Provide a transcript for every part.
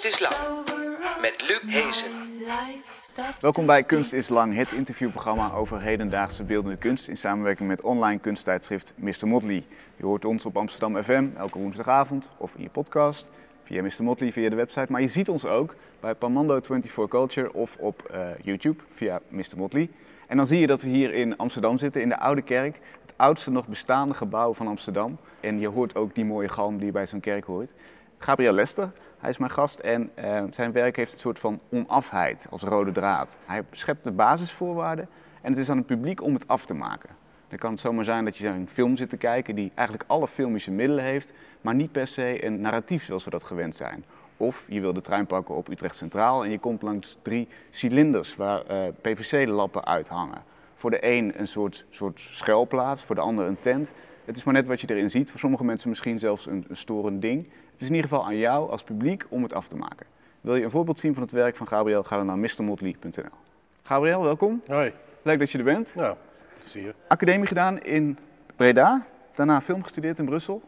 Kunst is Lang met Luc Hezen. Welkom bij Kunst is Lang, het interviewprogramma over hedendaagse beeldende kunst in samenwerking met online kunsttijdschrift Mr. Motley. Je hoort ons op Amsterdam FM elke woensdagavond of in je podcast via Mr. Motley via de website. Maar je ziet ons ook bij Pamando 24 Culture of op eh, YouTube via Mr. Motley. En dan zie je dat we hier in Amsterdam zitten, in de Oude Kerk. Het oudste nog bestaande gebouw van Amsterdam. En je hoort ook die mooie galm die bij zo'n kerk hoort. Gabriel Lester, hij is mijn gast en eh, zijn werk heeft een soort van onafheid als rode draad. Hij schept de basisvoorwaarden en het is aan het publiek om het af te maken. Dan kan het zomaar zijn dat je een film zit te kijken die eigenlijk alle filmische middelen heeft, maar niet per se een narratief zoals we dat gewend zijn. Of je wil de trein pakken op Utrecht Centraal en je komt langs drie cilinders waar uh, PVC-lappen uithangen. Voor de een een soort, soort schuilplaats, voor de ander een tent. Het is maar net wat je erin ziet. Voor sommige mensen misschien zelfs een, een storend ding. Het is in ieder geval aan jou als publiek om het af te maken. Wil je een voorbeeld zien van het werk van Gabriel, ga dan naar mrmotley.nl. Gabriel, welkom. Hoi. Leuk dat je er bent. Nou, zie je. Academie gedaan in Breda, daarna film gestudeerd in Brussel.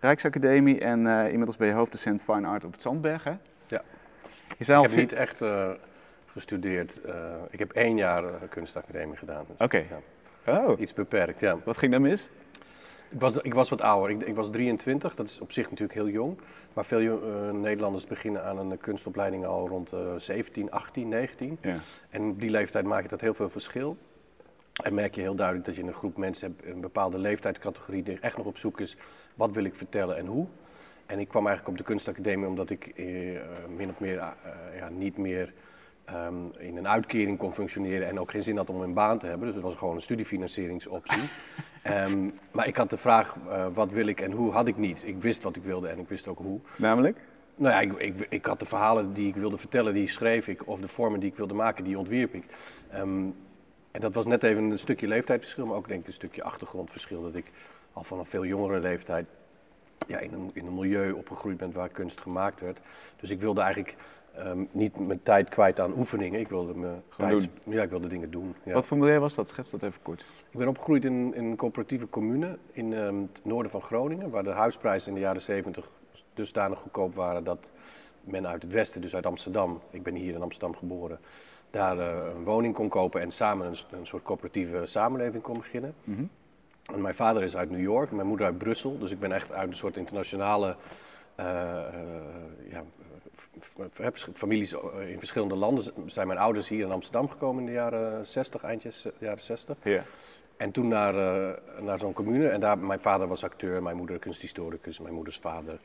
Rijksacademie en uh, inmiddels ben je hoofddocent Fine Art op het Zandberg, hè? Ja. Je zei al ik heb niet echt uh, gestudeerd. Uh, ik heb één jaar kunstacademie gedaan. Dus, Oké. ja, Oh, iets beperkt, ja. wat ging daar mis? Ik was, ik was wat ouder. Ik, ik was 23, dat is op zich natuurlijk heel jong. Maar veel jo- Nederlanders beginnen aan een kunstopleiding al rond 17, 18, 19. Ja. En op die leeftijd maak je dat heel veel verschil. En merk je heel duidelijk dat je een groep mensen hebt, een bepaalde leeftijdscategorie, die echt nog op zoek is, wat wil ik vertellen en hoe. En ik kwam eigenlijk op de kunstacademie omdat ik eh, min of meer uh, ja, niet meer um, in een uitkering kon functioneren en ook geen zin had om een baan te hebben. Dus het was gewoon een studiefinancieringsoptie. um, maar ik had de vraag, uh, wat wil ik en hoe, had ik niet. Ik wist wat ik wilde en ik wist ook hoe. Namelijk? Nou ja, ik, ik, ik had de verhalen die ik wilde vertellen, die schreef ik. Of de vormen die ik wilde maken, die ontwierp ik. Um, en dat was net even een stukje leeftijdsverschil, maar ook denk ik een stukje achtergrondverschil. Dat ik al van een veel jongere leeftijd ja, in, een, in een milieu opgegroeid ben waar kunst gemaakt werd. Dus ik wilde eigenlijk um, niet mijn tijd kwijt aan oefeningen. Ik wilde, me tijd. Ja, ik wilde dingen doen. Ja. Wat voor milieu was dat? Schets dat even kort. Ik ben opgegroeid in, in een coöperatieve commune in um, het noorden van Groningen, waar de huisprijzen in de jaren 70 dusdanig goedkoop waren dat men uit het westen, dus uit Amsterdam, ik ben hier in Amsterdam geboren, daar uh, een woning kon kopen en samen een, een soort coöperatieve samenleving kon beginnen. Mhm. Mm -hmm. En mijn vader is uit New York en mijn moeder uit Brussel, dus ik ben echt uit een soort internationale uh, uh, ja, families in verschillende landen. Zijn mijn ouders hier in Amsterdam gekomen in de jaren 60, eindjes jaren 60. Ja. En toen naar, naar zo'n commune en daar, mijn vader was acteur, mijn moeder kunsthistoricus, mijn moeders vader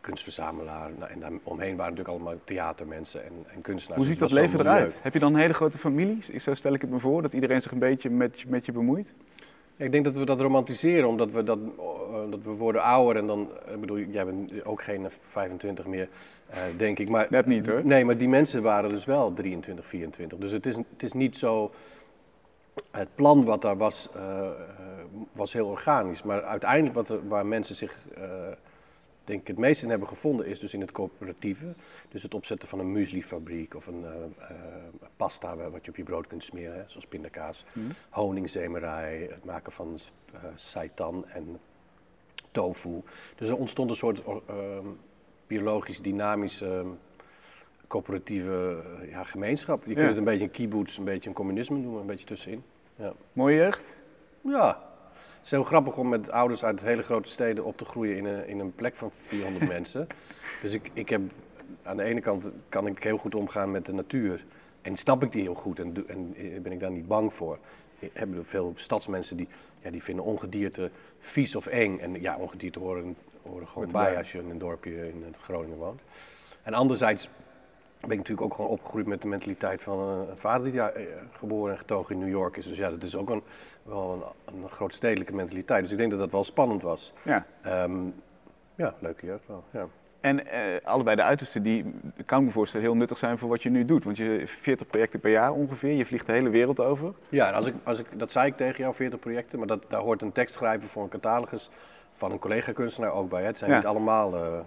kunstverzamelaar. Nou, en daar omheen waren natuurlijk allemaal theatermensen en, en kunstenaars. Hoe ziet Dus dat leven eruit? Heb je dan een hele grote familie? Zo stel ik het me voor, dat iedereen zich een beetje met, met je bemoeit? Ja, ik denk dat we dat romantiseren, omdat we, dat, uh, dat we worden ouder en dan, ik bedoel, jij bent ook geen 25 meer, denk ik. Maar, Net niet hoor. Nee, maar die mensen waren dus wel 23, 24. Dus het is, het is niet zo, het plan wat daar was, uh, was heel organisch. Maar uiteindelijk wat er, waar mensen zich denk ik het meest in hebben gevonden is dus in het coöperatieve. Dus het opzetten van een mueslifabriek of een uh, uh, pasta wat je op je brood kunt smeren, hè, zoals pindakaas. Mhm. Mm. Honingzemerij, het maken van uh, seitan en tofu. Dus er ontstond een soort biologisch dynamische coöperatieve ja, gemeenschap. Je kunt het een beetje een kibbutz, een beetje een communisme noemen, een beetje tussenin. Ja. Mooie jeugd? Ja, het is heel grappig om met ouders uit hele grote steden op te groeien in een, in een plek van 400 mensen. Dus ik, ik heb, aan de ene kant kan ik heel goed omgaan met de natuur. En snap ik die heel goed en, en ben ik daar niet bang voor. Ik heb veel stadsmensen die, ja, die vinden ongedierte vies of eng. En ja, ongedierte horen, horen gewoon bij als je in een dorpje in Groningen woont. En anderzijds ben ik natuurlijk ook gewoon opgegroeid met de mentaliteit van een, een vader die daar eh, geboren en getogen in New York is. Dus ja, dat is ook een, wel een, een grootstedelijke mentaliteit. Dus ik denk dat dat wel spannend was. Ja. Um, ja, leuke jeugd wel. Ja. En uh, allebei de uitersten, die kan ik me voorstellen heel nuttig zijn voor wat je nu doet. Want je 40 projecten per jaar ongeveer, je vliegt de hele wereld over. Ja, en als ik, als ik, dat zei ik tegen jou, 40 projecten, maar dat, daar hoort een tekst schrijven voor een catalogus van een collega-kunstenaar ook bij. Hè. Het zijn Ja. niet allemaal uh,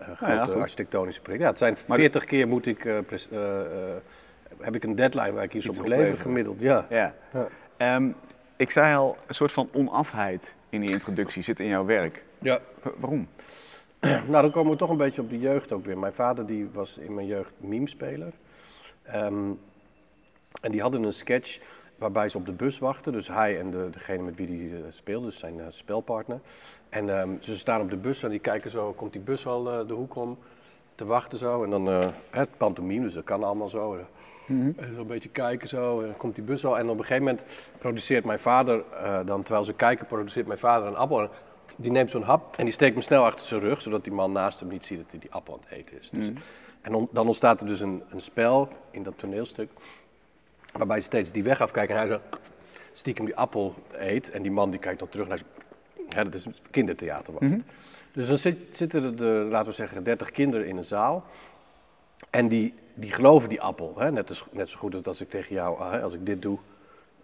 grote ja, goed. architectonische projecten. Ja, het zijn Maar- 40 keer moet ik, eh, eh, eh, heb ik een deadline waar ik iets, Iets op opleveren. gemiddeld. Ja. Ja. Ehm, ik zei al, een soort van onafheid in die introductie zit in jouw werk. ja. Wa- waarom? nou, dan komen we toch een beetje op de jeugd ook weer. Mijn vader die was in mijn jeugd memespeler. Ehm en die hadden een sketch waarbij ze op de bus wachten. Dus hij en de, degene met wie hij uh, speelde, dus zijn uh, spelpartner. En um, ze staan op de bus en die kijken zo, komt die bus al uh, de hoek om te wachten zo. En dan, het pantomime, dus dat kan allemaal zo. Mm -hmm. En zo een beetje kijken zo, en komt die bus al. En op een gegeven moment produceert mijn vader, dan terwijl ze kijken, produceert mijn vader een appel. Die neemt zo'n hap en die steekt hem snel achter zijn rug, zodat die man naast hem niet ziet dat hij die appel aan het eten is. Dus, mm -hmm. En on, dan ontstaat er dus een, een spel in dat toneelstuk. Waarbij ze steeds die weg afkijken en hij zo stiekem die appel eet. En die man die kijkt dan terug naar ja, dat is kindertheater was het. Mm -hmm. Dus dan zit, zitten er, laten we zeggen, 30 kinderen in een zaal. En die, die geloven die appel. Hè? Net, net zo goed als ik tegen jou, als ik dit doe,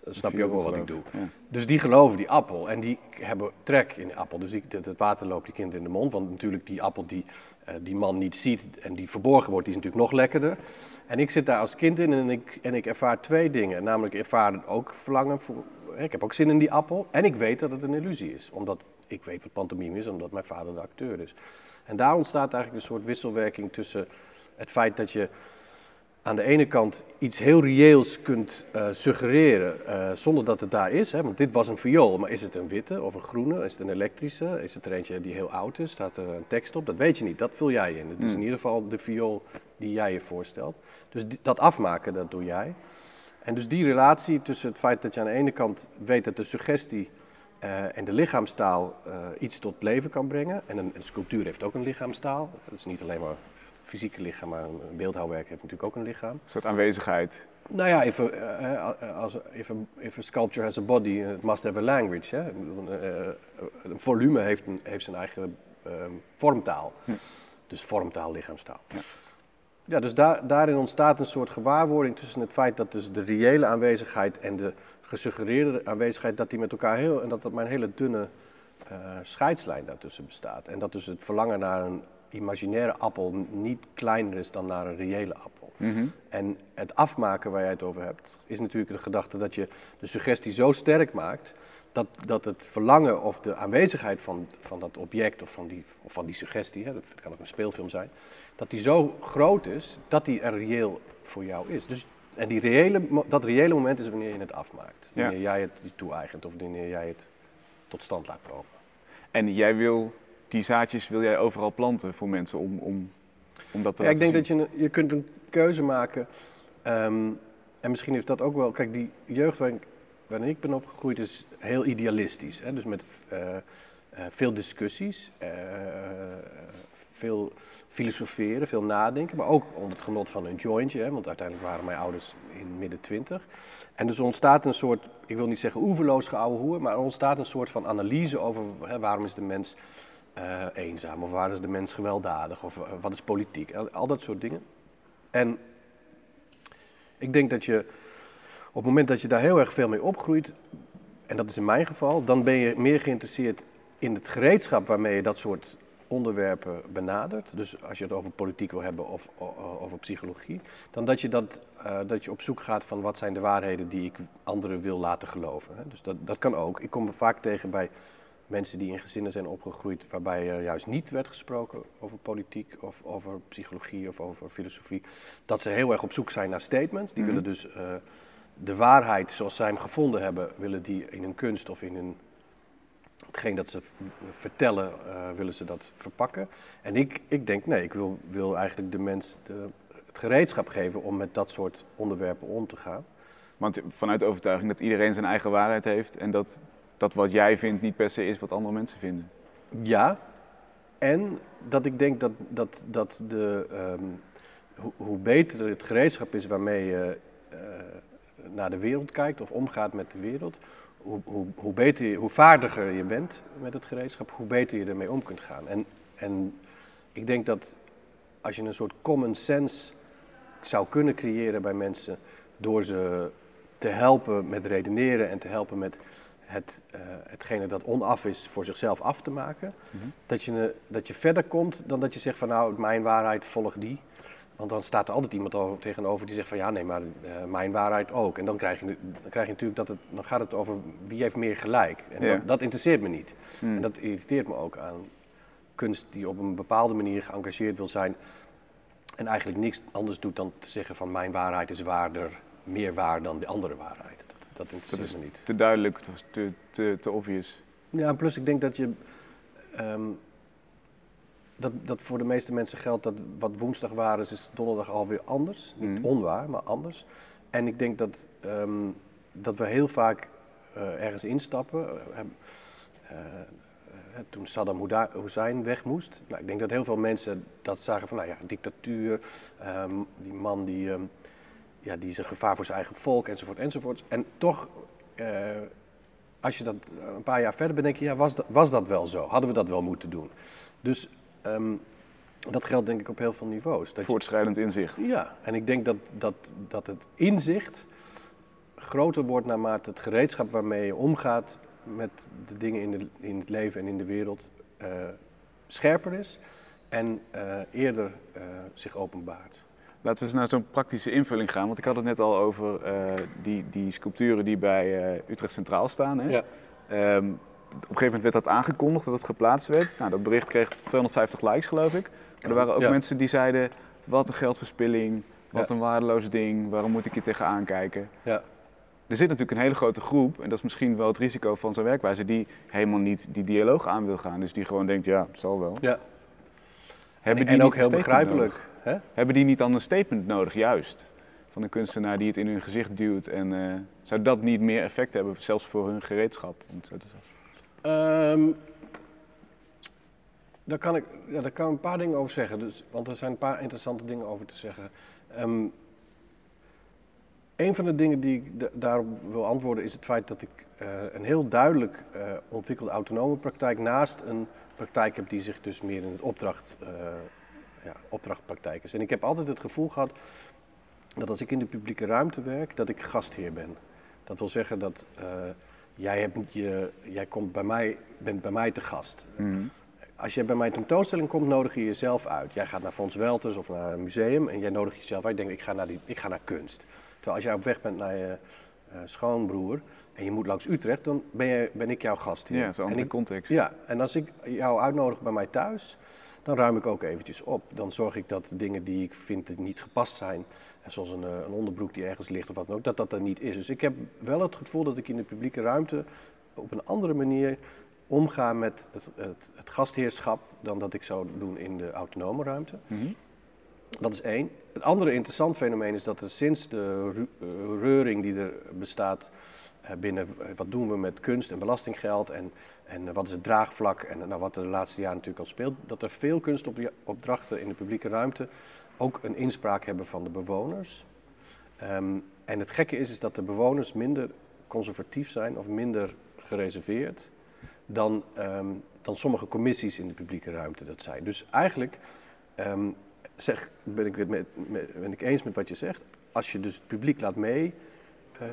dan snap je ook wel wat ik doe. Ja. Dus die geloven die appel. En die hebben trek in die appel. Dus die, het water loopt die kinderen in de mond. Want natuurlijk die appel die uh, die man niet ziet en die verborgen wordt, die is natuurlijk nog lekkerder. En ik zit daar als kind in en ik, en ik ervaar twee dingen. Namelijk, ik ervaar ook verlangen voor. Ik heb ook zin in die appel. En ik weet dat het een illusie is. Omdat ik weet wat pantomime is, omdat mijn vader de acteur is. En daar ontstaat eigenlijk een soort wisselwerking tussen het feit dat je aan de ene kant iets heel reëels kunt uh, suggereren uh, zonder dat het daar is. Hè? Want dit was een viool, maar is het een witte of een groene? Is het een elektrische? Is het er eentje die heel oud is? Staat er een tekst op? Dat weet je niet, dat vul jij in. Het is in ieder geval de viool die jij je voorstelt. Dus die, dat afmaken, dat doe jij. En dus die relatie tussen het feit dat je aan de ene kant weet dat de suggestie uh, en de lichaamstaal iets tot leven kan brengen. En een, een sculptuur heeft ook een lichaamstaal. Dat is niet alleen maar fysieke lichaam, maar een beeldhouwwerk heeft natuurlijk ook een lichaam. Een soort aanwezigheid. Nou ja, if a, uh, als, if, a, if a sculpture has a body, it must have a language. Hè? Uh, een volume heeft, een, heeft zijn eigen uh, vormtaal. Hm. Dus vormtaal, lichaamstaal. Ja, ja dus daar, daarin ontstaat een soort gewaarwording tussen het feit dat dus de reële aanwezigheid en de gesuggereerde aanwezigheid, dat die met elkaar heel, en dat dat maar een hele dunne uh, scheidslijn daartussen bestaat. En dat dus het verlangen naar een imaginaire appel niet kleiner is dan naar een reële appel. Mm -hmm. En het afmaken waar jij het over hebt, is natuurlijk de gedachte dat je de suggestie zo sterk maakt. Dat, dat het verlangen of de aanwezigheid van, van dat object of van die, of van die suggestie, hè, dat kan ook een speelfilm zijn, dat die zo groot is dat die er reëel voor jou is. Dus, en die reële, dat reële moment is wanneer je het afmaakt. Wanneer ja. jij het toe-eigent of wanneer jij het tot stand laat komen. En jij wil die zaadjes wil jij overal planten voor mensen om, om, om dat te ja, Ik denk zien. dat je, je kunt een keuze maken. Um, en misschien is dat ook wel... Kijk, die jeugd waarin, waarin ik ben opgegroeid is heel idealistisch. Hè? Dus met uh, uh, veel discussies, uh, veel filosoferen, veel nadenken. Maar ook onder het genot van een jointje. Hè? Want uiteindelijk waren mijn ouders in midden twintig. En dus ontstaat een soort, ik wil niet zeggen oeverloos geouwe hoer... maar er ontstaat een soort van analyse over hè, waarom is de mens uh, eenzaam? Of waar is de mens gewelddadig? Of uh, wat is politiek? Al, dat soort dingen. En ik denk dat je op het moment dat je daar heel erg veel mee opgroeit, en dat is in mijn geval, dan ben je meer geïnteresseerd in het gereedschap waarmee je dat soort onderwerpen benadert. Dus als je het over politiek wil hebben of over psychologie, dan dat je, dat, uh, dat je op zoek gaat van wat zijn de waarheden die ik anderen wil laten geloven. Hè? Dus dat, dat kan ook. Ik kom er vaak tegen bij mensen die in gezinnen zijn opgegroeid waarbij er juist niet werd gesproken over politiek of over psychologie of over filosofie, dat ze heel erg op zoek zijn naar statements. Die mm-hmm. willen dus uh, de waarheid zoals zij hem gevonden hebben, willen die in hun kunst of in hun hetgeen dat ze vertellen, uh, willen ze dat verpakken. En ik, ik denk, nee, ik wil, wil eigenlijk de mens de, het gereedschap geven om met dat soort onderwerpen om te gaan. Want vanuit de overtuiging dat iedereen zijn eigen waarheid heeft en dat dat wat jij vindt niet per se is wat andere mensen vinden. Ja, en dat ik denk dat, dat, dat de, um, hoe, hoe, beter het gereedschap is waarmee je uh, naar de wereld kijkt of omgaat met de wereld, hoe, hoe, hoe, beter je, hoe vaardiger je bent met het gereedschap, hoe beter je ermee om kunt gaan. En, en ik denk dat als je een soort common sense zou kunnen creëren bij mensen door ze te helpen met redeneren en te helpen met het, uh, hetgene dat onaf is voor zichzelf af te maken. Mm -hmm. dat, je, dat je verder komt dan dat je zegt van nou, mijn waarheid volg die. Want dan staat er altijd iemand over, tegenover die zegt van ja, nee, maar uh, mijn waarheid ook. En dan krijg, je, dan krijg je natuurlijk dat het, dan gaat het over wie heeft meer gelijk. En ja. dat, dat, interesseert me niet. Mm. En dat irriteert me ook aan kunst die op een bepaalde manier geëngageerd wil zijn. En eigenlijk niks anders doet dan te zeggen van mijn waarheid is waarder, meer waar dan de andere waarheid. Dat, dat Dat interesseert is me niet. te duidelijk, te, te, te, te obvious. Ja, en plus ik denk dat je. ehm, dat, dat voor de meeste mensen geldt dat wat woensdag waar is, is donderdag alweer anders. Niet Mhm. onwaar, maar anders. En ik denk dat, ehm, dat we heel vaak eh, ergens instappen. eh, eh, toen Saddam Hussein weg moest. Nou, ik denk dat heel veel mensen dat zagen van, nou ja, dictatuur. ehm, die man die, ehm, ja, die is een gevaar voor zijn eigen volk, enzovoort, enzovoort. En toch, eh, als je dat een paar jaar verder bent, denk je, ja, was dat, was dat wel zo? Hadden we dat wel moeten doen? Dus ehm, dat geldt denk ik op heel veel niveaus. Dat je- Voortschrijdend inzicht. ja, en ik denk dat, dat, dat het inzicht groter wordt naarmate het gereedschap waarmee je omgaat met de dingen in, de, in het leven en in de wereld eh, scherper is en eh, eerder zich openbaart. Laten we eens naar zo'n praktische invulling gaan. Want ik had het net al over eh, die, die sculpturen die bij eh, Utrecht Centraal staan. Hè? Ja. Ehm, op een gegeven moment werd dat aangekondigd dat het geplaatst werd. Nou, dat bericht kreeg 250 likes, geloof ik. Maar er waren ook Ja. mensen die zeiden: wat een geldverspilling, wat Ja. een waardeloos ding, waarom moet ik hier tegenaan kijken? Ja. Er zit natuurlijk een hele grote groep, en dat is misschien wel het risico van zijn werkwijze, die helemaal niet die dialoog aan wil gaan. Dus die gewoon denkt: ja, het zal wel. Ja. Hebben en die ook heel begrijpelijk. nodig? Hè? Hebben die niet dan een statement nodig, juist? Van een kunstenaar die het in hun gezicht duwt. En eh, zou dat niet meer effect hebben, zelfs voor hun gereedschap? Om het zo te zeggen? Ehm, daar, kan ik, ja, daar kan ik een paar dingen over zeggen. Dus, want er zijn een paar interessante dingen over te zeggen. Ehm, een van de dingen die ik da- daarop wil antwoorden is het feit dat ik eh, een heel duidelijk eh, ontwikkelde autonome praktijk naast een praktijk heb die zich dus meer in het opdracht, eh, ja, opdrachtpraktijk is. En ik heb altijd het gevoel gehad dat als ik in de publieke ruimte werk, dat ik gastheer ben. Dat wil zeggen dat eh, jij, hebt, je, jij komt bij mij, bent bij mij te gast. Als jij bij mijn tentoonstelling komt, nodig je jezelf uit. Jij gaat naar Fons Welters of naar een museum en jij nodigt jezelf uit. Ik denk, ik ga naar, die, ik ga naar kunst. Terwijl als jij op weg bent naar je eh, schoonbroer en je moet langs Utrecht, dan ben, je, ben ik jouw gast hier. Ja, zo'n En andere ik- context. Ja, en als ik jou uitnodig bij mij thuis, dan ruim ik ook eventjes op. Dan zorg ik dat dingen die ik vind die niet gepast zijn, eh, zoals een, eh, een onderbroek die ergens ligt of wat dan ook, dat dat er niet is. Dus ik heb wel het gevoel dat ik in de publieke ruimte op een andere manier omga met het, het, het gastheerschap dan dat ik zou doen in de autonome ruimte. Mhm. Dat is één. Het andere interessant fenomeen is dat er sinds de eh, reuring die er bestaat binnen wat doen we met kunst en belastinggeld en, en eh, wat is het draagvlak en eh, nou, wat er de laatste jaren natuurlijk al speelt, dat er veel kunstopdrachten in de publieke ruimte ook een inspraak hebben van de bewoners. Ehm, en het gekke is, is dat de bewoners minder conservatief zijn of minder gereserveerd dan, ehm, dan sommige commissies in de publieke ruimte dat zijn. Dus eigenlijk ehm, zeg, ben, ik met, met- ben ik eens met wat je zegt. Als je dus het publiek laat mee eh,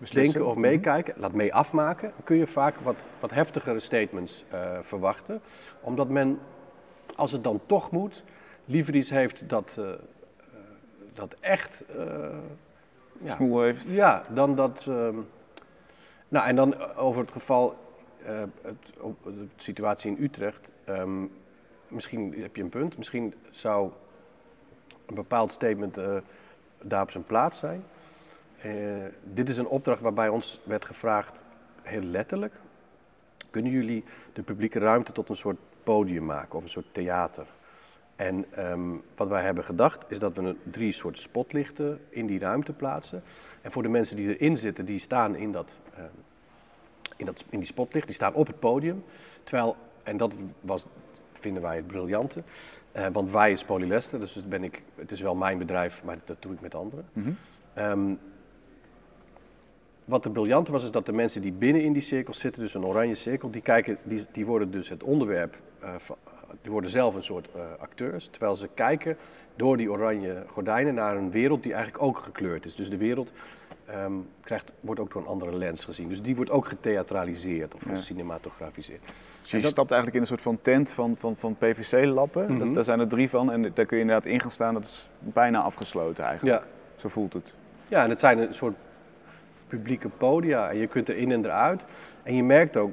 Beslissen. denken of Mhm. meekijken, laat mee afmaken, kun je vaak wat, wat heftigere statements eh, verwachten. Omdat men, als het dan toch moet, liever iets heeft dat, eh, eh, dat echt. ja, Smoel heeft. ja, dan dat. ehm, nou, en dan over het geval, het, op, de situatie in Utrecht. ehm, misschien heb je een punt. Misschien zou een bepaald statement daar op zijn plaats zijn. Eh, dit is een opdracht waarbij ons werd gevraagd, heel letterlijk. Kunnen jullie de publieke ruimte tot een soort podium maken of een soort theater? En ehm, wat wij hebben gedacht is dat we drie soort spotlichten in die ruimte plaatsen. En voor de mensen die erin zitten, die staan in, dat, ehm, in, dat, in die spotlicht, die staan op het podium. Terwijl, en dat was, vinden wij het briljante, eh, want wij is Polylester, dus het, ben ik, het is wel mijn bedrijf, maar dat doe ik met anderen. Mhm. Ehm, wat de briljante was, is dat de mensen die binnen in die cirkel zitten, dus een oranje cirkel, die, kijken, die, die worden dus het onderwerp, eh, van- die worden zelf een soort eh, acteurs, terwijl ze kijken door die oranje gordijnen naar een wereld die eigenlijk ook gekleurd is. Dus de wereld ehm, krijgt, wordt ook door een andere lens gezien. Dus die wordt ook getheatraliseerd of Ja. gecinematografiseerd. Dus je dat- stapt eigenlijk in een soort van tent van, van, van PVC-lappen. Mhm. Daar zijn er drie van en daar kun je inderdaad in gaan staan. Dat is bijna afgesloten eigenlijk. Ja, Zo voelt het. Ja, en het zijn een soort publieke podia. En je kunt erin en eruit. En je merkt ook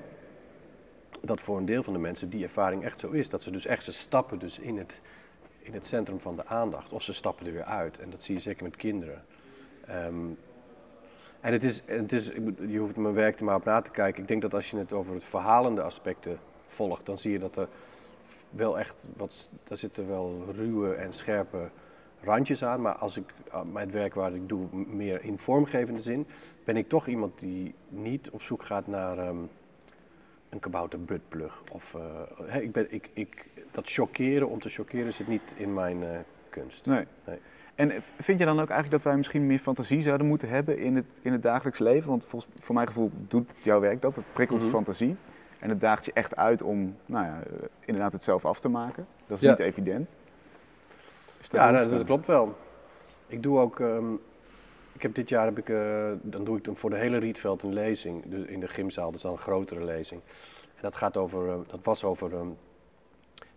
dat voor een deel van de mensen die ervaring echt zo is. Dat ze dus echt, ze stappen dus in het, in het centrum van de aandacht. Of ze stappen er weer uit. En dat zie je zeker met kinderen. Ehm, en het is, het is, je hoeft mijn werk er maar op na te kijken. Ik denk dat als je het over het verhalende aspecten volgt, dan zie je dat er wel echt wat, daar zitten wel ruwe en scherpe randjes aan. Maar als ik mijn werk waar ik doe meer in vormgevende zin, ben ik toch iemand die niet op zoek gaat naar ehm, een kabouter buttplug. Of uh, ik ben, ik, ik, dat chockeren om te chockeren zit niet in mijn uh, kunst. Nee. nee. En vind je dan ook eigenlijk dat wij misschien meer fantasie zouden moeten hebben in het, in het dagelijks leven? Want volgens, voor mijn gevoel doet jouw werk dat, het prikkelt mm fantasie. En het daagt je echt uit om nou ja, inderdaad het zelf af te maken. Dat is niet evident. ja, nou, dat klopt wel. Ik doe ook, um, ik heb dit jaar heb ik, uh, dan doe ik voor de hele Rietveld een lezing in de gymzaal. Is dan een grotere lezing. En dat gaat over, uh, dat was over um,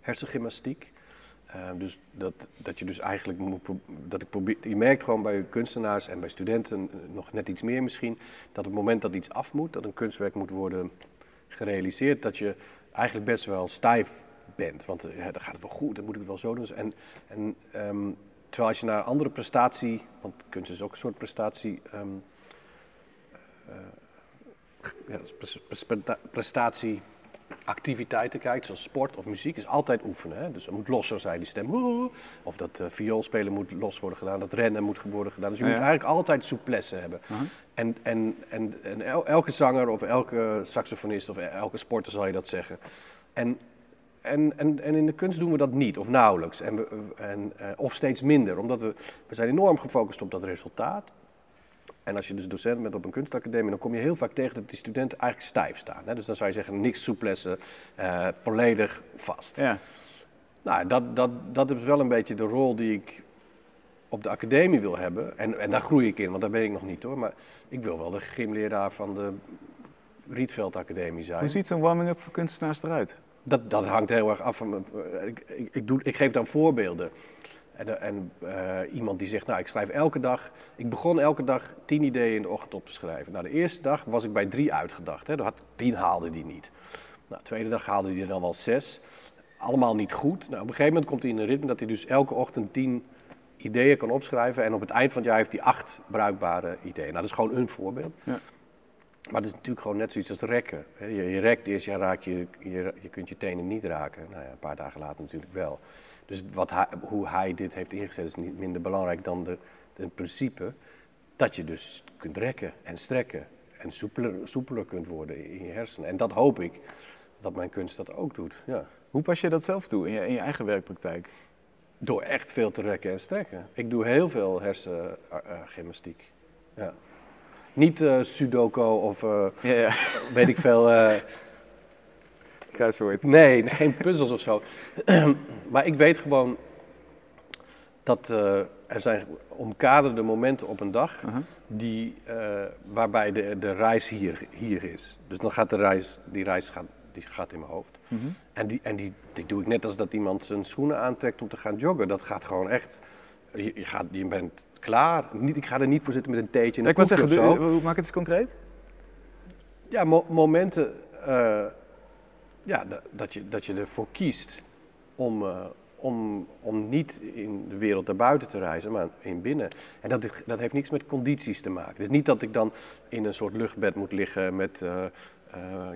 hersengymnastiek. Uh, dus dat, dat je dus eigenlijk moet, dat ik probeer, je merkt gewoon bij kunstenaars en bij studenten nog net iets meer misschien, dat op het moment dat iets af moet, dat een kunstwerk moet worden gerealiseerd, dat je eigenlijk best wel stijf bent. Want ja, dan gaat het wel goed, dan moet ik het wel zo doen. En, en um, terwijl als je naar andere prestatie, want kunst is ook een soort prestatie, um, uh, ja, prestatie activiteiten kijkt, zoals sport of muziek, is altijd oefenen. Hè? Dus het moet losser zijn, die stem. Of dat uh, vioolspelen moet los worden gedaan, dat rennen moet worden gedaan. Dus je moet eigenlijk altijd souplesse hebben. En, en, en, en elke zanger of elke saxofonist of elke sporter zal je dat zeggen. En, en, en, en in de kunst doen we dat niet, of nauwelijks. En, we, en, uh, of steeds minder, omdat we, we zijn enorm gefocust op dat resultaat. En als je dus docent bent op een kunstacademie, dan kom je heel vaak tegen dat die studenten eigenlijk stijf staan. Hè? Dus dan zou je zeggen, niks souplesse, uh, volledig vast. Ja. Nou, dat, dat, dat is wel een beetje de rol die ik op de academie wil hebben. En, en daar groei ik in, want daar ben ik nog niet hoor. Maar ik wil wel de gymleraar van de Rietveld Academie zijn. Hoe ziet zo'n warming-up voor kunstenaars eruit? Dat, dat hangt heel erg af van. Ik, ik, ik, doe, ik geef dan voorbeelden. En, en uh, iemand die zegt, nou ik schrijf elke dag, ik begon elke dag tien ideeën in de ochtend op te schrijven. Nou de eerste dag was ik bij drie uitgedacht, hè. Had, tien haalde die niet. Nou de tweede dag haalde hij er dan wel zes. Allemaal niet goed. Nou op een gegeven moment komt hij in een ritme dat hij dus elke ochtend tien ideeën kan opschrijven. En op het eind van het jaar heeft hij acht bruikbare ideeën. Nou dat is gewoon een voorbeeld. Ja. Maar het is natuurlijk gewoon net zoiets als rekken. Je, je rekt eerst, je, raak je, je, je kunt je tenen niet raken. Nou ja, een paar dagen later natuurlijk wel. Dus wat hij, hoe hij dit heeft ingezet is niet minder belangrijk dan de, het principe dat je dus kunt rekken en strekken en soepeler, soepeler kunt worden in je hersenen. En dat hoop ik dat mijn kunst dat ook doet. Ja. Hoe pas je dat zelf toe in je, in je eigen werkpraktijk? Door echt veel te rekken en strekken. Ik doe heel veel hersengymnastiek. Ja. Niet uh, sudoku of uh, ja, ja. weet ik veel. Uh, Kruiswoord. Nee, geen puzzels of zo. maar ik weet gewoon dat er zijn omkaderde momenten op een dag -huh. die, waarbij de, de reis hier, hier is. Dus dan gaat de reis, die reis gaat, die gaat in mijn hoofd. Uh -huh. En, die, en die, die doe ik net als dat iemand zijn schoenen aantrekt om te gaan joggen. Dat gaat gewoon echt. Je, je, gaat, je bent klaar. Niet, ik ga er niet voor zitten met een theetje en een zeggen, of zo. Maak het eens concreet. Ja, mo momenten uh, ja, dat, je, dat je ervoor kiest om, uh, om, om niet in de wereld daarbuiten te reizen, maar in binnen. En dat, dat heeft niks met condities te maken. Het is niet dat ik dan in een soort luchtbed moet liggen met uh,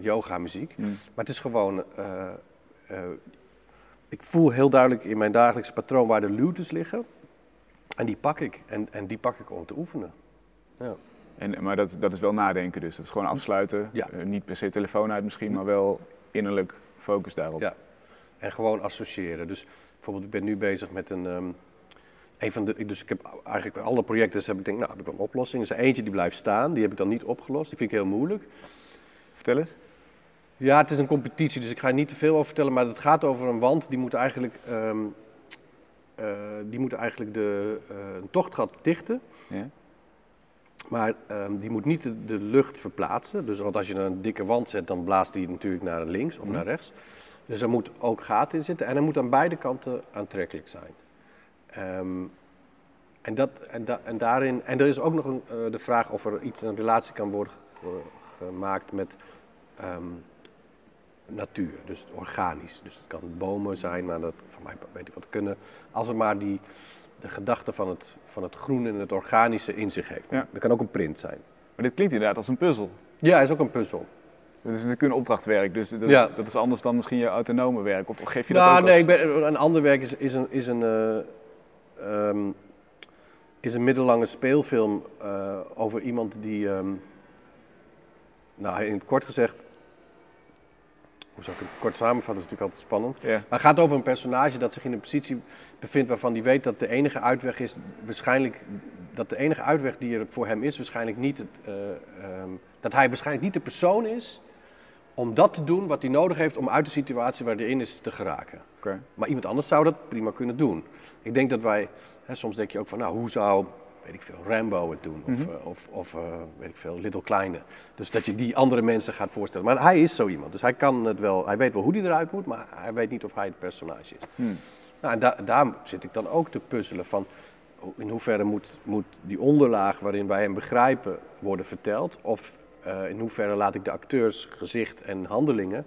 yoga muziek. Mm. Maar het is gewoon ik voel heel duidelijk in mijn dagelijkse patroon waar de luwtes liggen. En die pak ik. En, en die pak ik om te oefenen. Ja. En, maar dat, dat is wel nadenken dus. Dat is gewoon afsluiten. Ja. Uh, niet per se telefoon uit misschien, maar wel innerlijk focus daarop. Ja. En gewoon associëren. Dus bijvoorbeeld, ik ben nu bezig met een... Um, een van de, dus ik heb eigenlijk bij alle projecten heb ik denk, nou heb ik een oplossing. Er is eentje die blijft staan, die heb ik dan niet opgelost. Die vind ik heel moeilijk. Vertel eens. Ja, het is een competitie, dus ik ga er niet te veel over vertellen. Maar het gaat over een wand die moet eigenlijk um, uh, die moeten eigenlijk de, uh, een tochtgat dichten. Ja. Maar um, die moet niet de, de, lucht verplaatsen. Dus want als je een dikke wand zet, dan blaast die natuurlijk naar links of mm. naar rechts. Dus er moet ook gaten in zitten en er moet aan beide kanten aantrekkelijk zijn. Um, en, dat, en, da, en, daarin, en er is ook nog een, uh, de vraag of er iets, een relatie kan worden gemaakt met um, natuur, dus organisch. Dus het kan bomen zijn, maar dat, van mij weet ik wat kunnen. Als het maar die, de gedachte van het, van het groen en het organische in zich heeft. Ja. Dat kan ook een print zijn. Maar dit klinkt inderdaad als een puzzel. Ja, is ook een puzzel. Het is natuurlijk een opdrachtwerk, dus dat, Ja. is, dat is anders dan misschien je autonome werk. Of geef je dat Nou, ook nee, als- ik ben, een ander werk is, is een, is een, eh, ehm, is een middellange speelfilm eh, over iemand die, ehm, nou in het kort gezegd, hoe zou ik het kort samenvatten, is natuurlijk altijd spannend. Ja. Maar het gaat over een personage dat zich in een positie bevindt waarvan hij weet dat de enige uitweg is, waarschijnlijk, dat de enige uitweg die er voor hem is, waarschijnlijk niet, het, eh, ehm, dat hij waarschijnlijk niet de persoon is om dat te doen wat hij nodig heeft om uit de situatie waar hij in is te geraken. Maar iemand anders zou dat prima kunnen doen. Ik denk dat wij, hè, soms denk je ook van, nou, hoe zou, weet ik veel, Rambo het doen? Of, eh, of, of eh, weet ik veel, Little Kleine. Dus dat je die andere mensen gaat voorstellen. Maar hij is zo iemand, dus hij kan het wel, hij weet wel hoe hij eruit moet, maar hij weet niet of hij het personage is. Hmm. Nou, en da- daar zit ik dan ook te puzzelen van, in hoeverre moet, moet die onderlaag waarin wij hem begrijpen worden verteld? Of eh, in hoeverre laat ik de acteurs gezicht en handelingen